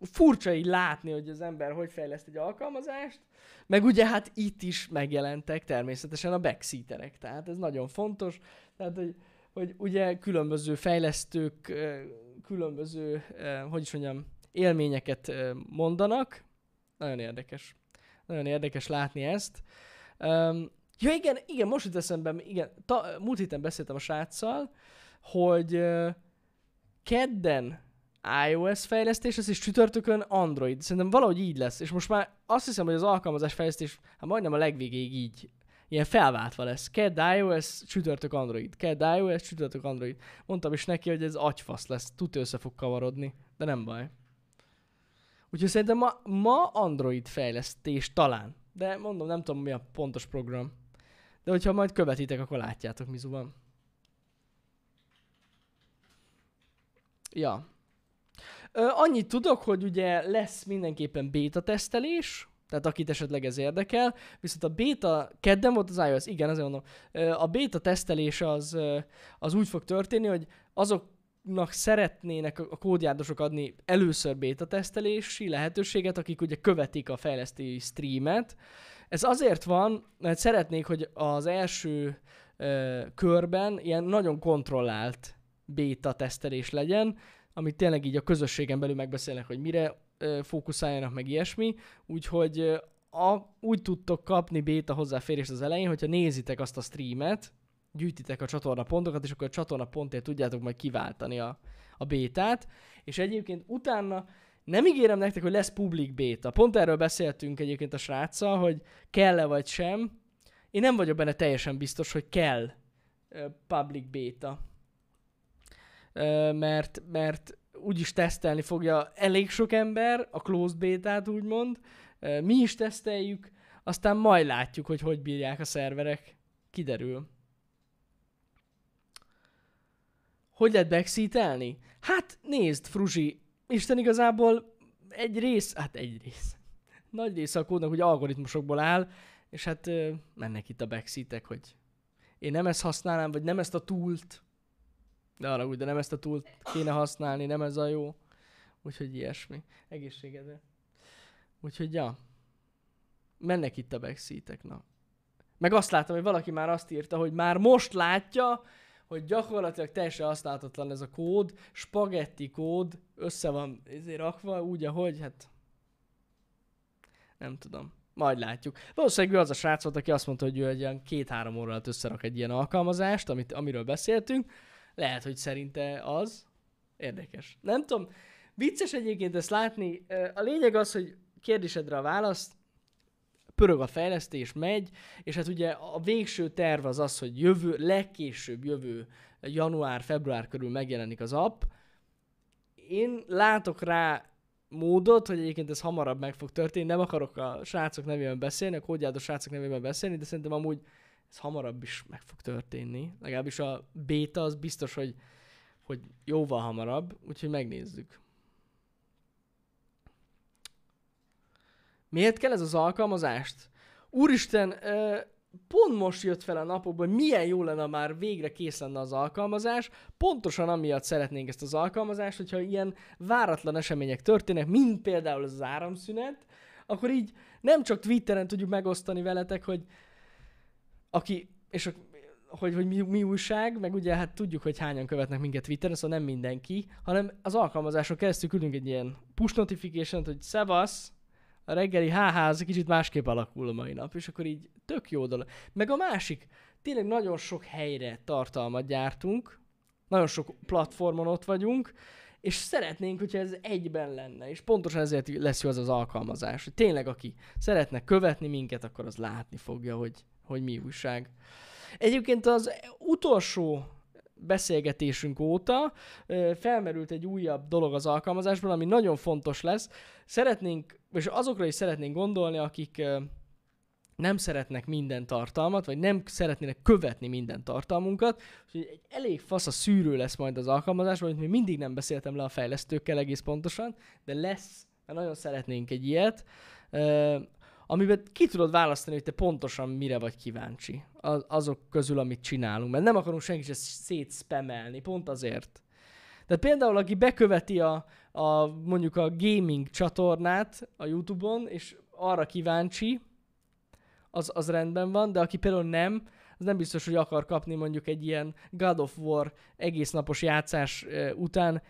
furcsa így látni, hogy az ember hogy fejleszt egy alkalmazást. Meg ugye hát itt is megjelentek természetesen a backseaterek, tehát ez nagyon fontos. Tehát, hogy, hogy ugye különböző fejlesztők, különböző, hogy is mondjam, élményeket mondanak. Nagyon érdekes. Nagyon érdekes látni ezt. Um, ja igen, igen, most jut eszembe, igen, ta, múlt héten beszéltem a sráccal, hogy uh, kedden iOS fejlesztés lesz, és csütörtökön Android. Szerintem valahogy így lesz. És most már azt hiszem, hogy az alkalmazás fejlesztés hát majdnem a legvégéig így ilyen felváltva lesz. Kedd iOS, csütörtök Android. Kedd iOS, csütörtök Android. Mondtam is neki, hogy ez agyfasz lesz. Tudja össze fog kavarodni. De nem baj. Úgyhogy szerintem ma, ma Android fejlesztés talán. De mondom, nem tudom mi a pontos program. De hogyha majd követitek, akkor látjátok, mi van. Ja. Ö, annyit tudok, hogy ugye lesz mindenképpen beta tesztelés, tehát akit esetleg ez érdekel, viszont a beta, kedden volt az iOS, igen, azért mondom, a beta tesztelés az, az úgy fog történni, hogy azoknak szeretnének a kódjárosok adni először beta tesztelési lehetőséget, akik ugye követik a fejlesztői streamet. Ez azért van, mert szeretnék, hogy az első ö, körben ilyen nagyon kontrollált beta tesztelés legyen, amit tényleg így a közösségen belül megbeszélnek, hogy mire fókuszáljanak, meg ilyesmi, úgyhogy a, úgy tudtok kapni béta hozzáférést az elején, hogyha nézitek azt a streamet, gyűjtitek a csatorna pontokat, és akkor a csatorna pontért tudjátok majd kiváltani a, a bétát, és egyébként utána nem ígérem nektek, hogy lesz public béta. Pont erről beszéltünk egyébként a sráccal, hogy kell-e vagy sem. Én nem vagyok benne teljesen biztos, hogy kell public béta. Mert, mert úgyis tesztelni fogja elég sok ember, a closed beta-t úgymond, mi is teszteljük, aztán majd látjuk, hogy hogy bírják a szerverek. Kiderül. Hogy lehet backseatelni? Hát nézd, Fruzsi, Isten igazából egy rész, hát egy rész, nagy része a kódnak hogy algoritmusokból áll, és hát mennek itt a backseatek, hogy én nem ezt használnám, vagy nem ezt a túlt, de arra úgy, de nem ezt a túl kéne használni, nem ez a jó. Úgyhogy ilyesmi. Egészségedre. Úgyhogy ja. Mennek itt a backseatek, na. Meg azt látom, hogy valaki már azt írta, hogy már most látja, hogy gyakorlatilag teljesen használhatatlan ez a kód, spagetti kód, össze van ezért rakva, úgy, ahogy, hát nem tudom. Majd látjuk. Valószínűleg ő az a srác volt, aki azt mondta, hogy ő egy ilyen két-három óra alatt összerak egy ilyen alkalmazást, amit, amiről beszéltünk, lehet, hogy szerinte az. Érdekes. Nem tudom. Vicces egyébként ezt látni. A lényeg az, hogy kérdésedre a választ, pörög a fejlesztés, megy, és hát ugye a végső terv az az, hogy jövő, legkésőbb jövő január-február körül megjelenik az app. Én látok rá módot, hogy egyébként ez hamarabb meg fog történni. Nem akarok a srácok nevében beszélni, a kódjádó srácok nevében beszélni, de szerintem amúgy ez hamarabb is meg fog történni. Legalábbis a beta az biztos, hogy, hogy jóval hamarabb, úgyhogy megnézzük. Miért kell ez az alkalmazást? Úristen, pont most jött fel a napokban, milyen jó lenne már végre kész lenne az alkalmazás. Pontosan amiatt szeretnénk ezt az alkalmazást, hogyha ilyen váratlan események történnek, mint például az áramszünet, akkor így nem csak Twitteren tudjuk megosztani veletek, hogy aki, és a, hogy, hogy mi, mi újság, meg ugye hát tudjuk, hogy hányan követnek minket Twitteren, szóval nem mindenki, hanem az alkalmazások keresztül küldünk egy ilyen push notification hogy szevasz, a reggeli HH az kicsit másképp alakul a mai nap, és akkor így tök jó dolog. Meg a másik, tényleg nagyon sok helyre tartalmat gyártunk, nagyon sok platformon ott vagyunk, és szeretnénk, hogyha ez egyben lenne, és pontosan ezért lesz jó az az alkalmazás, hogy tényleg aki szeretne követni minket, akkor az látni fogja, hogy, hogy mi újság. Egyébként az utolsó beszélgetésünk óta felmerült egy újabb dolog az alkalmazásban, ami nagyon fontos lesz. Szeretnénk, és azokra is szeretnénk gondolni, akik nem szeretnek minden tartalmat, vagy nem szeretnének követni minden tartalmunkat, úgyhogy egy elég fasz a szűrő lesz majd az alkalmazásban, amit még mindig nem beszéltem le a fejlesztőkkel egész pontosan, de lesz, mert nagyon szeretnénk egy ilyet amiben ki tudod választani, hogy te pontosan mire vagy kíváncsi az, azok közül, amit csinálunk. Mert nem akarunk senki sem szétszpemelni, pont azért. Tehát például, aki beköveti a, a, mondjuk a gaming csatornát a Youtube-on, és arra kíváncsi, az, az rendben van, de aki például nem, az nem biztos, hogy akar kapni mondjuk egy ilyen God of War egész napos játszás után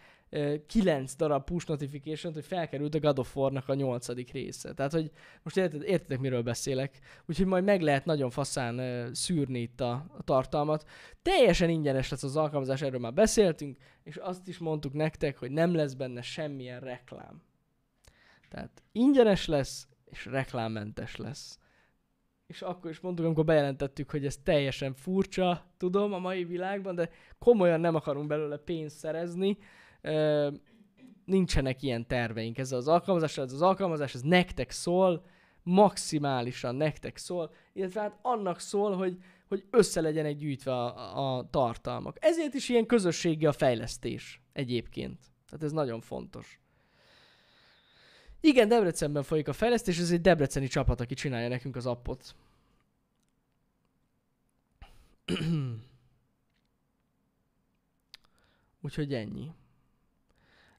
9 darab push notification hogy felkerült a God of War-nak a nyolcadik része. Tehát, hogy most érted, értitek, miről beszélek. Úgyhogy majd meg lehet nagyon faszán szűrni itt a, a tartalmat. Teljesen ingyenes lesz az alkalmazás, erről már beszéltünk, és azt is mondtuk nektek, hogy nem lesz benne semmilyen reklám. Tehát ingyenes lesz, és reklámmentes lesz. És akkor is mondtuk, amikor bejelentettük, hogy ez teljesen furcsa, tudom, a mai világban, de komolyan nem akarunk belőle pénzt szerezni, nincsenek ilyen terveink ezzel az alkalmazással. Ez az alkalmazás, ez nektek szól, maximálisan nektek szól, illetve hát annak szól, hogy, hogy össze legyenek gyűjtve a, a tartalmak. Ezért is ilyen közösségi a fejlesztés egyébként. Tehát ez nagyon fontos. Igen, Debrecenben folyik a fejlesztés, ez egy debreceni csapat, aki csinálja nekünk az appot. Úgyhogy ennyi.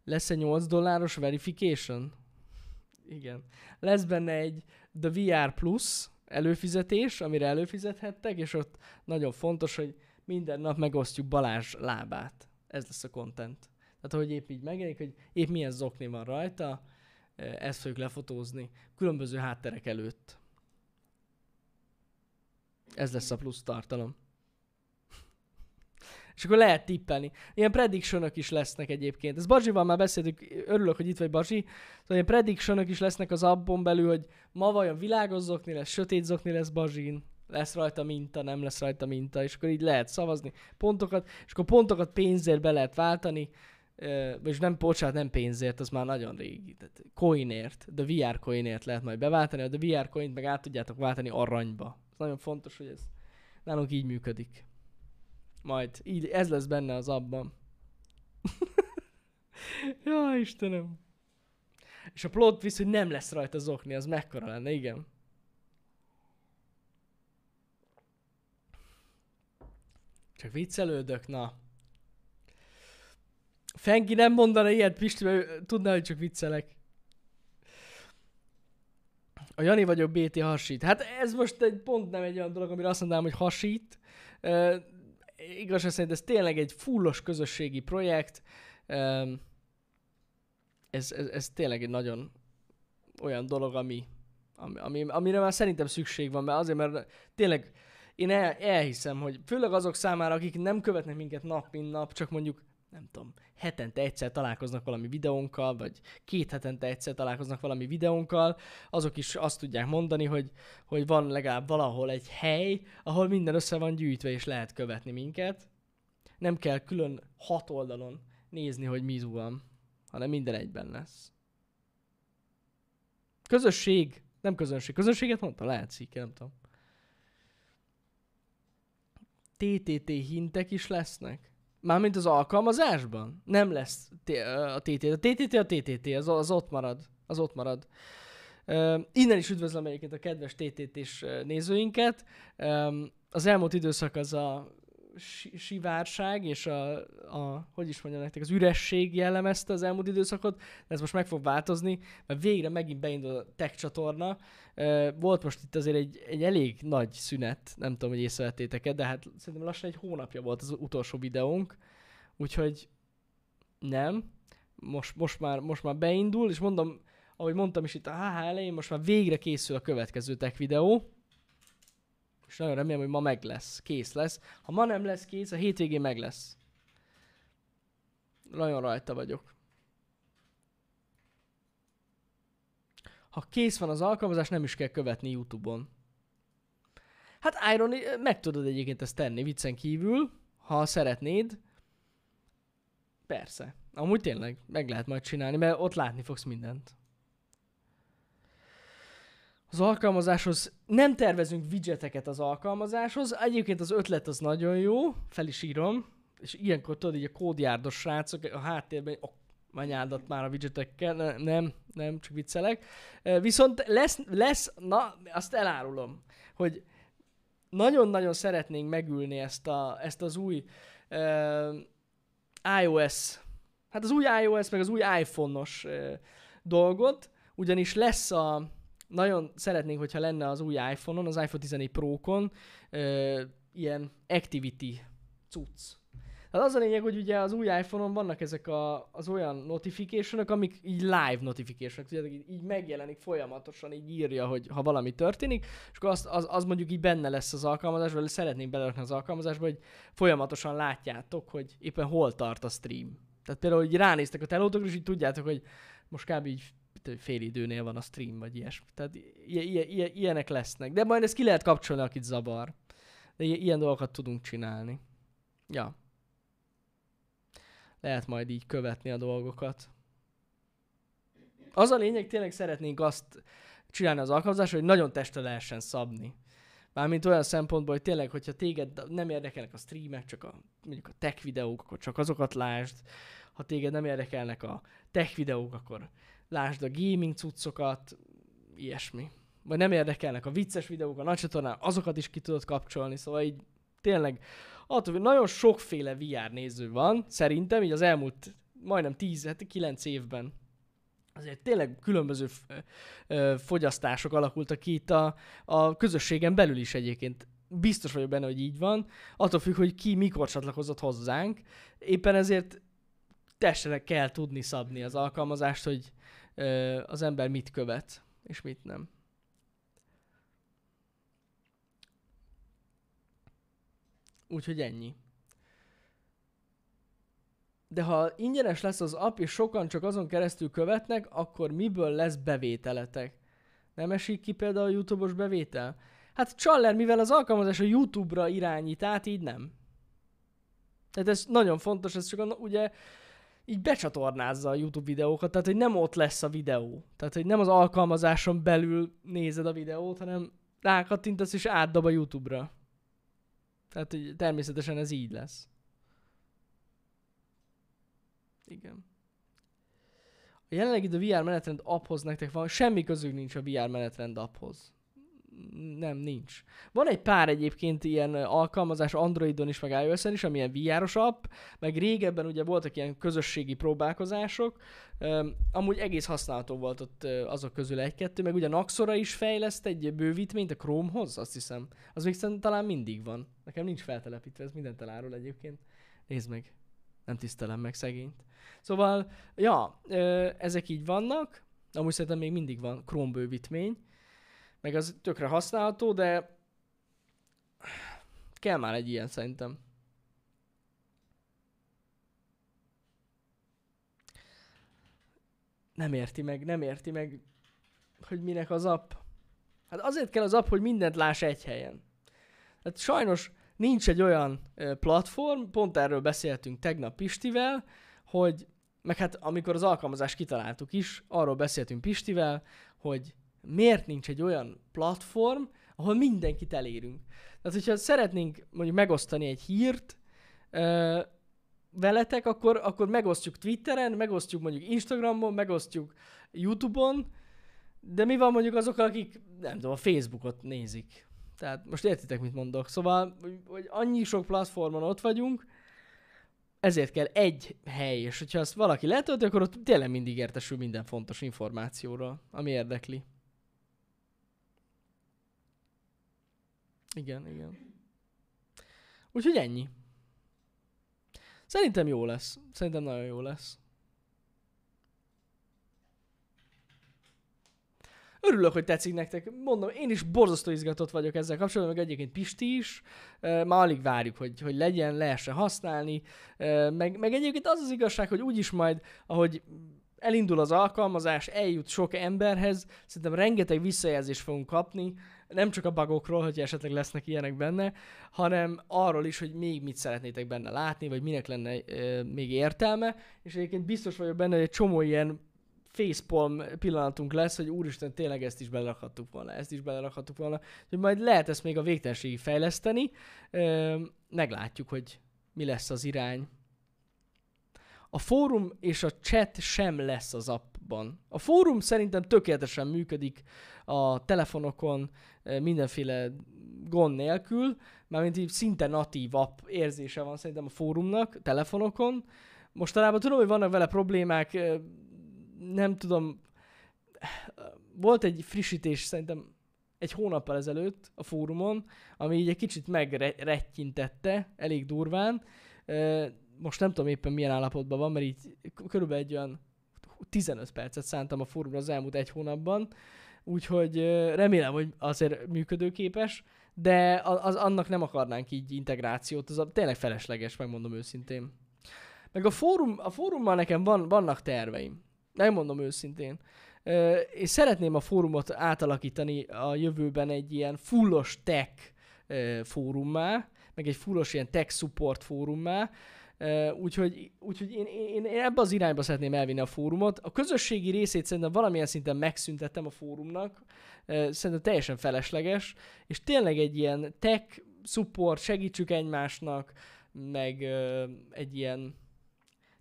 Lesz egy 8 dolláros verification? Igen. Lesz benne egy The VR Plus előfizetés, amire előfizethettek, és ott nagyon fontos, hogy minden nap megosztjuk Balázs lábát. Ez lesz a content. Tehát, hogy épp így megjelenik, hogy épp milyen zokni van rajta, ezt fogjuk lefotózni különböző hátterek előtt. Ez lesz a plusz tartalom. És akkor lehet tippelni. Ilyen predictionok is lesznek egyébként. Ez Bazsival már beszéltük, örülök, hogy itt vagy Bazsi. Szóval ilyen predictionok is lesznek az appon belül, hogy ma vajon világos zokni lesz, sötét zokni lesz Bazsin, lesz rajta minta, nem lesz rajta minta, és akkor így lehet szavazni pontokat, és akkor pontokat pénzért be lehet váltani, és nem, bocsánat, nem pénzért, az már nagyon régi, tehát coinért, de VR coinért lehet majd beváltani, a VR coint meg át tudjátok váltani aranyba. Ez nagyon fontos, hogy ez nálunk így működik. Majd, így, ez lesz benne az abban. ja, Istenem. És a plot twist, hogy nem lesz rajta zokni, az mekkora lenne, igen. Csak viccelődök, na. Fenki nem mondana ilyet, Pisti, mert tudná, hogy csak viccelek. A Jani vagyok, BT hasít. Hát ez most egy pont nem egy olyan dolog, amire azt mondanám, hogy hasít. Igazság szerint ez tényleg egy fullos közösségi projekt. Ez, ez, ez tényleg egy nagyon olyan dolog, ami, ami, amire már szerintem szükség van, mert azért, mert tényleg én el, elhiszem, hogy főleg azok számára, akik nem követnek minket nap, mint nap, csak mondjuk nem tudom, hetente egyszer találkoznak valami videónkkal, vagy két hetente egyszer találkoznak valami videónkkal, azok is azt tudják mondani, hogy, hogy van legalább valahol egy hely, ahol minden össze van gyűjtve, és lehet követni minket. Nem kell külön hat oldalon nézni, hogy mi van, hanem minden egyben lesz. Közösség, nem közönség. Közönséget mondta? Lehet szíke, nem tudom. TTT hintek is lesznek? Mármint az alkalmazásban? Nem lesz a TTT. A TTT a TTT, az, az ott marad. Az ott marad. Uh, innen is üdvözlöm egyébként a kedves TTT-s nézőinket. Um, az elmúlt időszak az a sivárság és a, a, hogy is mondjam nektek, az üresség jellemezte az elmúlt időszakot, de ez most meg fog változni, mert végre megint beindul a tech csatorna. Volt most itt azért egy, egy elég nagy szünet, nem tudom, hogy észrevettétek-e, de hát szerintem lassan egy hónapja volt az utolsó videónk, úgyhogy nem, most, most, már, most már beindul, és mondom, ahogy mondtam is itt a HH elején, most már végre készül a következő tech videó, és nagyon remélem, hogy ma meg lesz, kész lesz. Ha ma nem lesz kész, a hétvégén meg lesz. Nagyon rajta vagyok. Ha kész van az alkalmazás, nem is kell követni YouTube-on. Hát Iron, meg tudod egyébként ezt tenni viccen kívül, ha szeretnéd. Persze. Amúgy tényleg meg lehet majd csinálni, mert ott látni fogsz mindent az alkalmazáshoz nem tervezünk widgeteket az alkalmazáshoz. Egyébként az ötlet az nagyon jó, fel is írom, és ilyenkor tudod, így a kódjárdos srácok a háttérben, oh, anyádat már a widgetekkel, ne, nem, nem, csak viccelek. Viszont lesz, lesz, na, azt elárulom, hogy nagyon-nagyon szeretnénk megülni ezt, a, ezt az új uh, iOS, hát az új iOS, meg az új iPhone-os uh, dolgot, ugyanis lesz a, nagyon szeretnénk, hogyha lenne az új iPhone-on, az iPhone 14 Pro-kon ö, ilyen activity cucc. Tehát az a lényeg, hogy ugye az új iPhone-on vannak ezek a, az olyan notification amik így live notification tudjátok, így, megjelenik folyamatosan, így írja, hogy ha valami történik, és akkor az, az, az mondjuk így benne lesz az alkalmazásban, vagy szeretnénk belerakni az alkalmazásba, hogy folyamatosan látjátok, hogy éppen hol tart a stream. Tehát például, hogy ránéztek a telótokra, és így tudjátok, hogy most kb. így fél időnél van a stream, vagy ilyesmi. Tehát ilyenek lesznek. De majd ezt ki lehet kapcsolni, akit zavar. De ilyen dolgokat tudunk csinálni. Ja. Lehet majd így követni a dolgokat. Az a lényeg, tényleg szeretnénk azt csinálni az alkalmazás, hogy nagyon testre lehessen szabni. Mármint olyan szempontból, hogy tényleg, hogyha téged nem érdekelnek a streamek, csak a, mondjuk a tech videók, akkor csak azokat lásd. Ha téged nem érdekelnek a tech videók, akkor lásd a gaming cuccokat, ilyesmi. Vagy nem érdekelnek a vicces videók a nagy azokat is ki tudod kapcsolni, szóval így tényleg attól, hogy nagyon sokféle VR néző van, szerintem, így az elmúlt majdnem 10, 9 hát évben azért tényleg különböző fogyasztások alakultak ki itt a, a közösségen belül is egyébként. Biztos vagyok benne, hogy így van. Attól függ, hogy ki mikor csatlakozott hozzánk. Éppen ezért testre kell tudni szabni az alkalmazást, hogy az ember mit követ, és mit nem. Úgyhogy ennyi. De ha ingyenes lesz az app, és sokan csak azon keresztül követnek, akkor miből lesz bevételetek? Nem esik ki például a YouTube-os bevétel? Hát Csaller, mivel az alkalmazás a YouTube-ra irányít át, így nem. Tehát ez nagyon fontos, ez csak a, ugye így becsatornázza a YouTube videókat, tehát hogy nem ott lesz a videó. Tehát, hogy nem az alkalmazáson belül nézed a videót, hanem rákattintasz és átdob a YouTube-ra. Tehát, hogy természetesen ez így lesz. Igen. A jelenlegi a VR menetrend apphoz nektek van, semmi közük nincs a VR menetrend apphoz. Nem, nincs. Van egy pár egyébként ilyen alkalmazás Androidon is, meg iOS-en is, amilyen VR-os app, meg régebben ugye voltak ilyen közösségi próbálkozások, um, amúgy egész használható volt ott azok közül egy-kettő, meg ugye a Naxora is fejleszt egy bővítményt a Chromehoz, azt hiszem. Az még talán mindig van. Nekem nincs feltelepítve, ez mindent elárul egyébként. Nézd meg. Nem tisztelem meg szegényt. Szóval, ja, ezek így vannak. Amúgy szerintem még mindig van Chrome bővítmény. Meg az tökre használható, de kell már egy ilyen szerintem. Nem érti meg, nem érti meg, hogy minek az app. Hát azért kell az app, hogy mindent láss egy helyen. Hát sajnos nincs egy olyan platform, pont erről beszéltünk tegnap Pistivel, hogy, meg hát amikor az alkalmazást kitaláltuk is, arról beszéltünk Pistivel, hogy miért nincs egy olyan platform, ahol mindenkit elérünk. Tehát, hogyha szeretnénk mondjuk megosztani egy hírt ö, veletek, akkor, akkor megosztjuk Twitteren, megosztjuk mondjuk Instagramon, megosztjuk YouTube-on, de mi van mondjuk azok, akik nem tudom, a Facebookot nézik? Tehát most értitek, mit mondok. Szóval, hogy annyi sok platformon ott vagyunk, ezért kell egy hely, és hogyha azt valaki letölti, akkor ott tényleg mindig értesül minden fontos információról, ami érdekli. Igen, igen. Úgyhogy ennyi. Szerintem jó lesz. Szerintem nagyon jó lesz. Örülök, hogy tetszik nektek. Mondom, én is borzasztó izgatott vagyok ezzel kapcsolatban, meg egyébként Pisti is. Már alig várjuk, hogy, hogy legyen, lehessen használni. Meg, meg egyébként az az igazság, hogy úgyis majd, ahogy elindul az alkalmazás, eljut sok emberhez, szerintem rengeteg visszajelzést fogunk kapni, nem csak a bugokról, hogy esetleg lesznek ilyenek benne, hanem arról is, hogy még mit szeretnétek benne látni, vagy minek lenne e, még értelme, és egyébként biztos vagyok benne, hogy egy csomó ilyen facepalm pillanatunk lesz, hogy úristen, tényleg ezt is belerakhattuk volna, ezt is belerakhattuk volna, hogy majd lehet ezt még a végtelenségig fejleszteni, meglátjuk, hogy mi lesz az irány. A fórum és a chat sem lesz az appban. A fórum szerintem tökéletesen működik a telefonokon mindenféle gond nélkül, mármint így szinte natív app érzése van szerintem a fórumnak, telefonokon. Mostanában tudom, hogy vannak vele problémák, nem tudom, volt egy frissítés szerintem egy hónappal ezelőtt a fórumon, ami így egy kicsit megrettyintette, elég durván. Most nem tudom éppen milyen állapotban van, mert így körülbelül egy olyan 15 percet szántam a fórumra az elmúlt egy hónapban, úgyhogy remélem, hogy azért működőképes, de az, annak nem akarnánk így integrációt, az a, tényleg felesleges, megmondom őszintén. Meg a, fórum, a fórummal nekem van, vannak terveim. Megmondom őszintén. És szeretném a fórumot átalakítani a jövőben egy ilyen fullos tech fórummá, meg egy fullos ilyen tech support fórummá, Úgyhogy, úgyhogy én, én, én ebbe az irányba szeretném elvinni a fórumot. A közösségi részét szerintem valamilyen szinten megszüntettem a fórumnak. Szerintem teljesen felesleges. És tényleg egy ilyen tech support, segítsük egymásnak, meg egy ilyen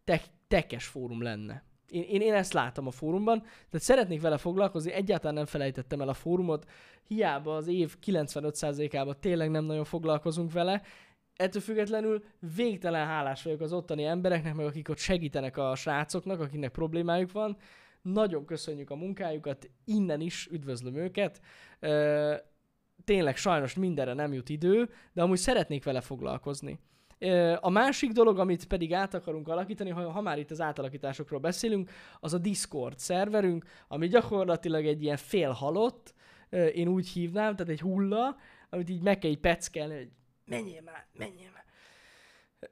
tech, tekes fórum lenne. Én, én, én ezt látom a fórumban, tehát szeretnék vele foglalkozni, egyáltalán nem felejtettem el a fórumot, hiába az év 95%-ában tényleg nem nagyon foglalkozunk vele, ettől függetlenül végtelen hálás vagyok az ottani embereknek, meg akik ott segítenek a srácoknak, akiknek problémájuk van. Nagyon köszönjük a munkájukat, innen is üdvözlöm őket. Tényleg sajnos mindenre nem jut idő, de amúgy szeretnék vele foglalkozni. A másik dolog, amit pedig át akarunk alakítani, ha, ha már itt az átalakításokról beszélünk, az a Discord szerverünk, ami gyakorlatilag egy ilyen félhalott, én úgy hívnám, tehát egy hulla, amit így meg kell így peckelni, hogy menjél már, menjél már.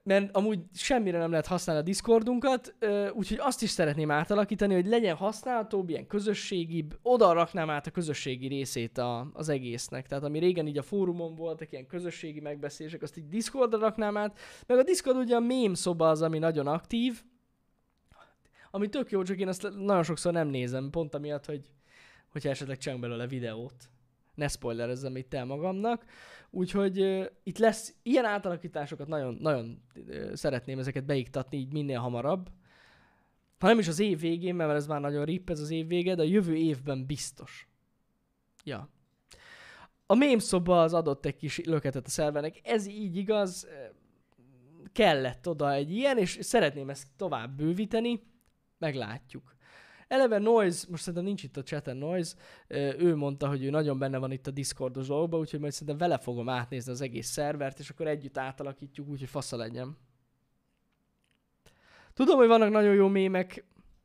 Mert amúgy semmire nem lehet használni a Discordunkat, úgyhogy azt is szeretném átalakítani, hogy legyen használhatóbb, ilyen közösségi, oda raknám át a közösségi részét a, az egésznek. Tehát ami régen így a fórumon voltak ilyen közösségi megbeszélések, azt így Discordra raknám át. Meg a Discord ugye a mém szoba az, ami nagyon aktív, ami tök jó, csak én azt nagyon sokszor nem nézem, pont amiatt, hogy hogyha esetleg csinálunk belőle videót. Ne spoilerezzem itt el magamnak. Úgyhogy uh, itt lesz ilyen átalakításokat, nagyon, nagyon uh, szeretném ezeket beiktatni így minél hamarabb. Ha nem is az év végén, mert ez már nagyon ripp ez az év vége, de a jövő évben biztos. Ja. A mém szoba az adott egy kis löketet a szervernek. Ez így igaz, kellett oda egy ilyen, és szeretném ezt tovább bővíteni, meglátjuk. Eleve Noise, most szerintem nincs itt a chaten Noise, ő mondta, hogy ő nagyon benne van itt a Discordos dolgokban, úgyhogy majd szerintem vele fogom átnézni az egész szervert, és akkor együtt átalakítjuk, úgyhogy fasza legyen. Tudom, hogy vannak nagyon jó mémek,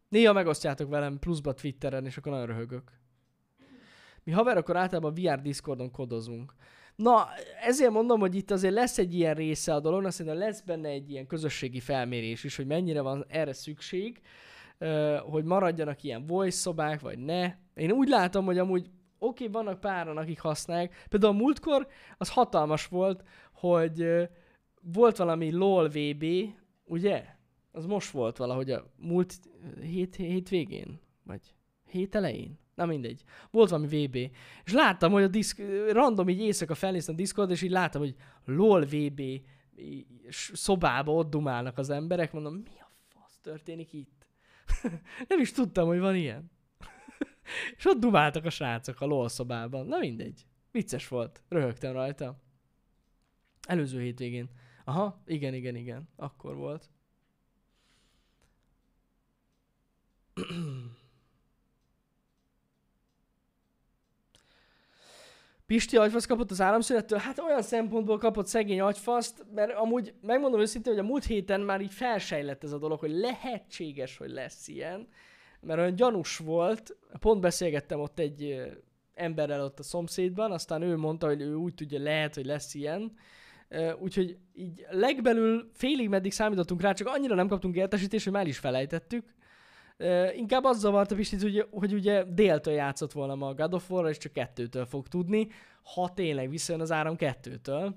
néha megosztjátok velem pluszba Twitteren, és akkor nagyon röhögök. Mi haver, akkor általában VR Discordon kodozunk. Na, ezért mondom, hogy itt azért lesz egy ilyen része a dolognak, szerintem lesz benne egy ilyen közösségi felmérés is, hogy mennyire van erre szükség hogy maradjanak ilyen voice szobák, vagy ne. Én úgy látom, hogy amúgy oké, okay, vannak páran, akik használják. Például a múltkor az hatalmas volt, hogy volt valami LOL VB, ugye? Az most volt valahogy a múlt hét, hét végén, vagy hét elején. Na mindegy. Volt valami VB. És láttam, hogy a diszk, random így éjszaka felnéztem a Discord, és így láttam, hogy LOL VB szobába ott dumálnak az emberek. Mondom, mi a fasz történik itt? nem is tudtam, hogy van ilyen. és ott dumáltak a srácok a LOL szobában. Na mindegy. Vicces volt. Röhögtem rajta. Előző hétvégén. Aha, igen, igen, igen. Akkor volt. Pisti agyfasz kapott az áramszünettől? Hát olyan szempontból kapott szegény agyfaszt, mert amúgy megmondom őszintén, hogy a múlt héten már így felsejlett ez a dolog, hogy lehetséges, hogy lesz ilyen, mert olyan gyanús volt, pont beszélgettem ott egy emberrel ott a szomszédban, aztán ő mondta, hogy ő úgy tudja, lehet, hogy lesz ilyen, úgyhogy így legbelül félig meddig számítottunk rá, csak annyira nem kaptunk értesítést, hogy már is felejtettük, Inkább az zavarta Pistit, hogy, hogy ugye déltől játszott volna ma a God of War, és csak kettőtől fog tudni, ha tényleg visszajön az áram kettőtől.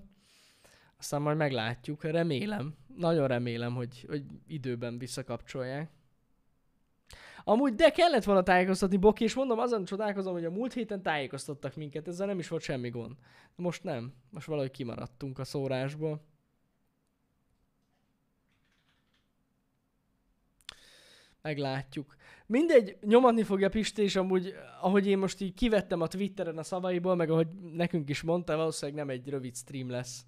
Aztán majd meglátjuk, remélem, nagyon remélem, hogy, hogy időben visszakapcsolják. Amúgy, de kellett volna tájékoztatni Boki, és mondom, azon csodálkozom, hogy a múlt héten tájékoztattak minket, ezzel nem is volt semmi gond. Most nem, most valahogy kimaradtunk a szórásból. Meglátjuk. Mindegy, nyomatni fogja Pisti, és amúgy, ahogy én most így kivettem a Twitteren a szavaiból, meg ahogy nekünk is mondta, valószínűleg nem egy rövid stream lesz.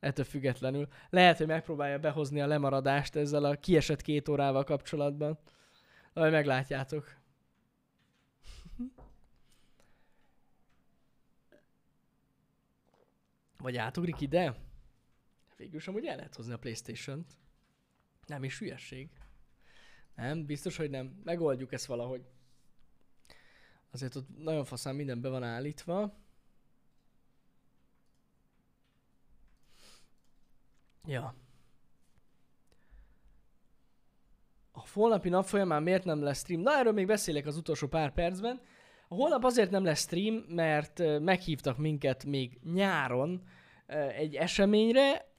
Ettől függetlenül. Lehet, hogy megpróbálja behozni a lemaradást ezzel a kiesett két órával kapcsolatban. Majd meglátjátok. Vagy átugrik ide? Végül sem úgy el lehet hozni a Playstation-t. Nem is hülyesség. Nem, biztos, hogy nem. Megoldjuk ezt valahogy. Azért ott nagyon faszán minden be van állítva. Ja. A holnapi nap folyamán miért nem lesz stream? Na, erről még beszélek az utolsó pár percben. A holnap azért nem lesz stream, mert meghívtak minket még nyáron egy eseményre,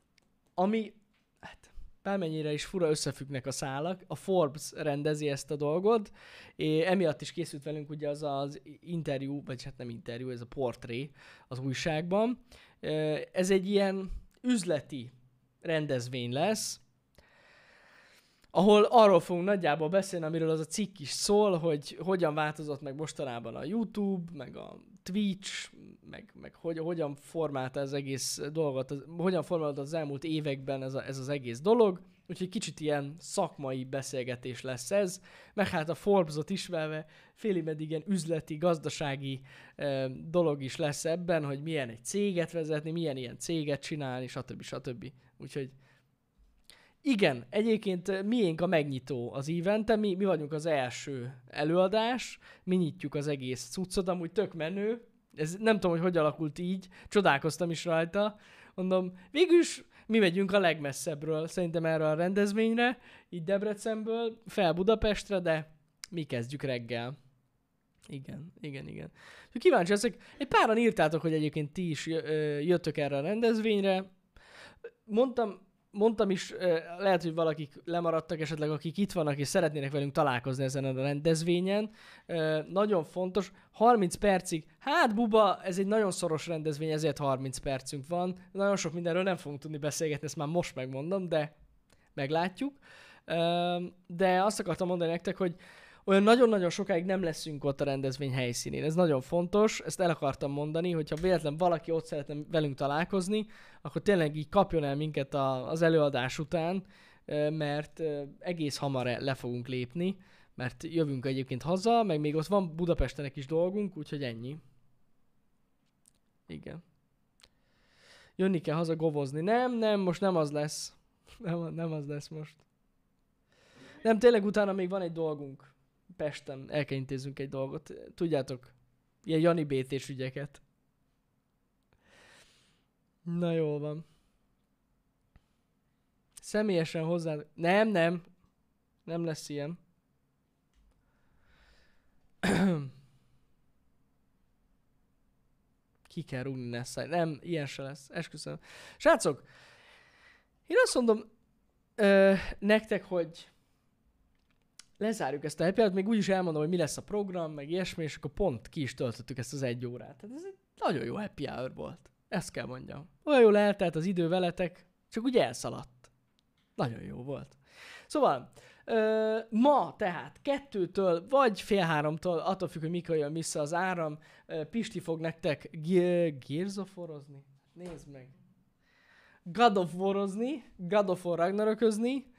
ami, hát bármennyire is fura összefüggnek a szálak, a Forbes rendezi ezt a dolgot, és emiatt is készült velünk ugye az az interjú, vagy hát nem interjú, ez a portré az újságban. Ez egy ilyen üzleti rendezvény lesz, ahol arról fogunk nagyjából beszélni, amiről az a cikk is szól, hogy hogyan változott meg mostanában a YouTube, meg a Twitch, meg, meg hogy, hogyan formálta az egész dolgot, az, hogyan formálta az elmúlt években ez, a, ez az egész dolog, úgyhogy kicsit ilyen szakmai beszélgetés lesz ez, meg hát a Forbes-ot ismerve félig meddig ilyen üzleti, gazdasági e, dolog is lesz ebben, hogy milyen egy céget vezetni, milyen ilyen céget csinálni, stb. stb. Úgyhogy igen, egyébként miénk a megnyitó az eventen, mi, mi vagyunk az első előadás, mi nyitjuk az egész cuccot, amúgy tök menő, ez nem tudom, hogy hogy alakult így, csodálkoztam is rajta, mondom, végülis mi megyünk a legmesszebbről, szerintem erre a rendezvényre, így Debrecenből, fel Budapestre, de mi kezdjük reggel. Igen, igen, igen. Kíváncsi leszek, egy páran írtátok, hogy egyébként ti is jöttök erre a rendezvényre. Mondtam, mondtam is, lehet, hogy valakik lemaradtak esetleg, akik itt vannak és szeretnének velünk találkozni ezen a rendezvényen. Nagyon fontos, 30 percig, hát buba, ez egy nagyon szoros rendezvény, ezért 30 percünk van. Nagyon sok mindenről nem fogunk tudni beszélgetni, ezt már most megmondom, de meglátjuk. De azt akartam mondani nektek, hogy olyan nagyon-nagyon sokáig nem leszünk ott a rendezvény helyszínén. Ez nagyon fontos, ezt el akartam mondani, hogyha véletlen valaki ott szeretne velünk találkozni, akkor tényleg így kapjon el minket a, az előadás után, mert egész hamar le fogunk lépni, mert jövünk egyébként haza, meg még ott van Budapestenek is dolgunk, úgyhogy ennyi. Igen. Jönni kell haza govozni. Nem, nem, most nem az lesz. Nem, nem az lesz most. Nem, tényleg utána még van egy dolgunk. Pesten el kell intézzünk egy dolgot. Tudjátok, ilyen Jani bt ügyeket. Na jól van. Személyesen hozzá... Nem, nem. Nem lesz ilyen. Ki kell rúgni Nessai. Nem, ilyen se lesz. Esküszöm. Srácok, én azt mondom ö, nektek, hogy lezárjuk ezt a happy még úgyis elmondom, hogy mi lesz a program, meg ilyesmi, és akkor pont ki is töltöttük ezt az egy órát. Tehát ez egy nagyon jó happy hour volt. Ezt kell mondjam. Olyan jól eltelt az idő veletek, csak úgy elszaladt. Nagyon jó volt. Szóval, ö, ma tehát kettőtől, vagy fél háromtól, attól függ, hogy mikor jön vissza az áram, ö, Pisti fog nektek gérzoforozni. Nézd meg. God of War-ozni, God of War Ragnaröközni,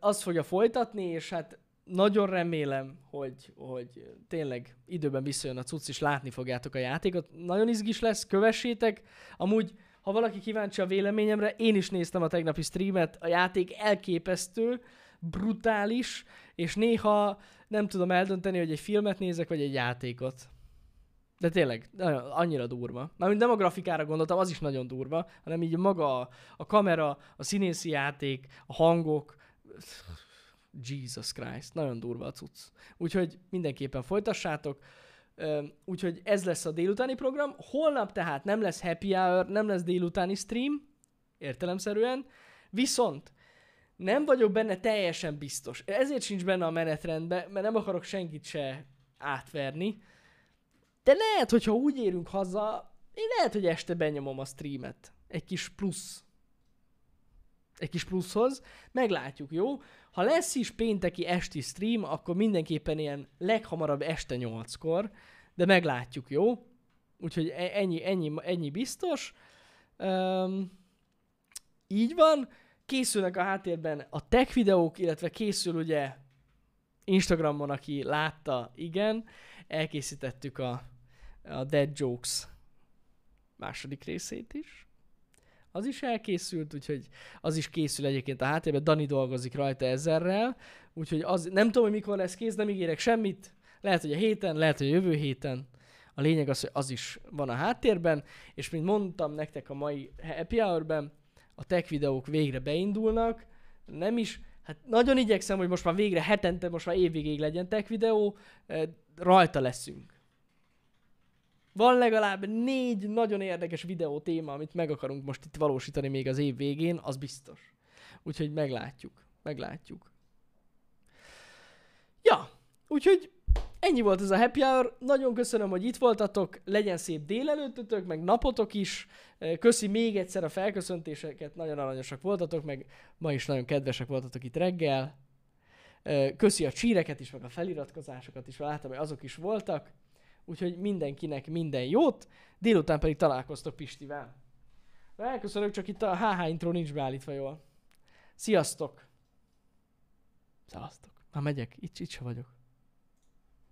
azt fogja folytatni, és hát nagyon remélem, hogy, hogy tényleg időben visszajön a cucc, és látni fogjátok a játékot. Nagyon izgis lesz, kövessétek. Amúgy, ha valaki kíváncsi a véleményemre, én is néztem a tegnapi streamet, a játék elképesztő, brutális, és néha nem tudom eldönteni, hogy egy filmet nézek, vagy egy játékot. De tényleg, annyira durva. Mármint nem a grafikára gondoltam, az is nagyon durva, hanem így maga a, kamera, a színészi játék, a hangok, Jesus Christ, nagyon durva a cucc. Úgyhogy mindenképpen folytassátok. Úgyhogy ez lesz a délutáni program. Holnap tehát nem lesz happy hour, nem lesz délutáni stream, értelemszerűen. Viszont nem vagyok benne teljesen biztos. Ezért sincs benne a menetrendben, mert nem akarok senkit se átverni. De lehet, hogyha úgy érünk haza, én lehet, hogy este benyomom a streamet. Egy kis plusz. Egy kis pluszhoz. Meglátjuk, jó? Ha lesz is pénteki esti stream, akkor mindenképpen ilyen leghamarabb este 8-kor, de meglátjuk, jó? Úgyhogy e- ennyi, ennyi, ennyi biztos. Um, így van. Készülnek a háttérben a tech videók, illetve készül ugye Instagramon, aki látta, igen, elkészítettük a a Dead Jokes második részét is. Az is elkészült, úgyhogy az is készül egyébként a háttérben. Dani dolgozik rajta ezerrel, úgyhogy az, nem tudom, hogy mikor lesz kész, nem ígérek semmit. Lehet, hogy a héten, lehet, hogy a jövő héten. A lényeg az, hogy az is van a háttérben, és mint mondtam nektek a mai Happy Hour-ben, a tech videók végre beindulnak, nem is, hát nagyon igyekszem, hogy most már végre hetente, most már évvégéig legyen tech videó, rajta leszünk. Van legalább négy nagyon érdekes videó téma, amit meg akarunk most itt valósítani még az év végén, az biztos. Úgyhogy meglátjuk. Meglátjuk. Ja, úgyhogy ennyi volt ez a happy hour. Nagyon köszönöm, hogy itt voltatok. Legyen szép délelőttötök, meg napotok is. Köszi még egyszer a felköszöntéseket, nagyon aranyosak voltatok, meg ma is nagyon kedvesek voltatok itt reggel. Köszi a csíreket is, meg a feliratkozásokat is, láttam, hogy azok is voltak. Úgyhogy mindenkinek minden jót, délután pedig találkoztok Pistivel. Elköszönök, csak itt a HH intro nincs beállítva jól. Sziasztok! Szevasztok! Már megyek, itt, itt se vagyok.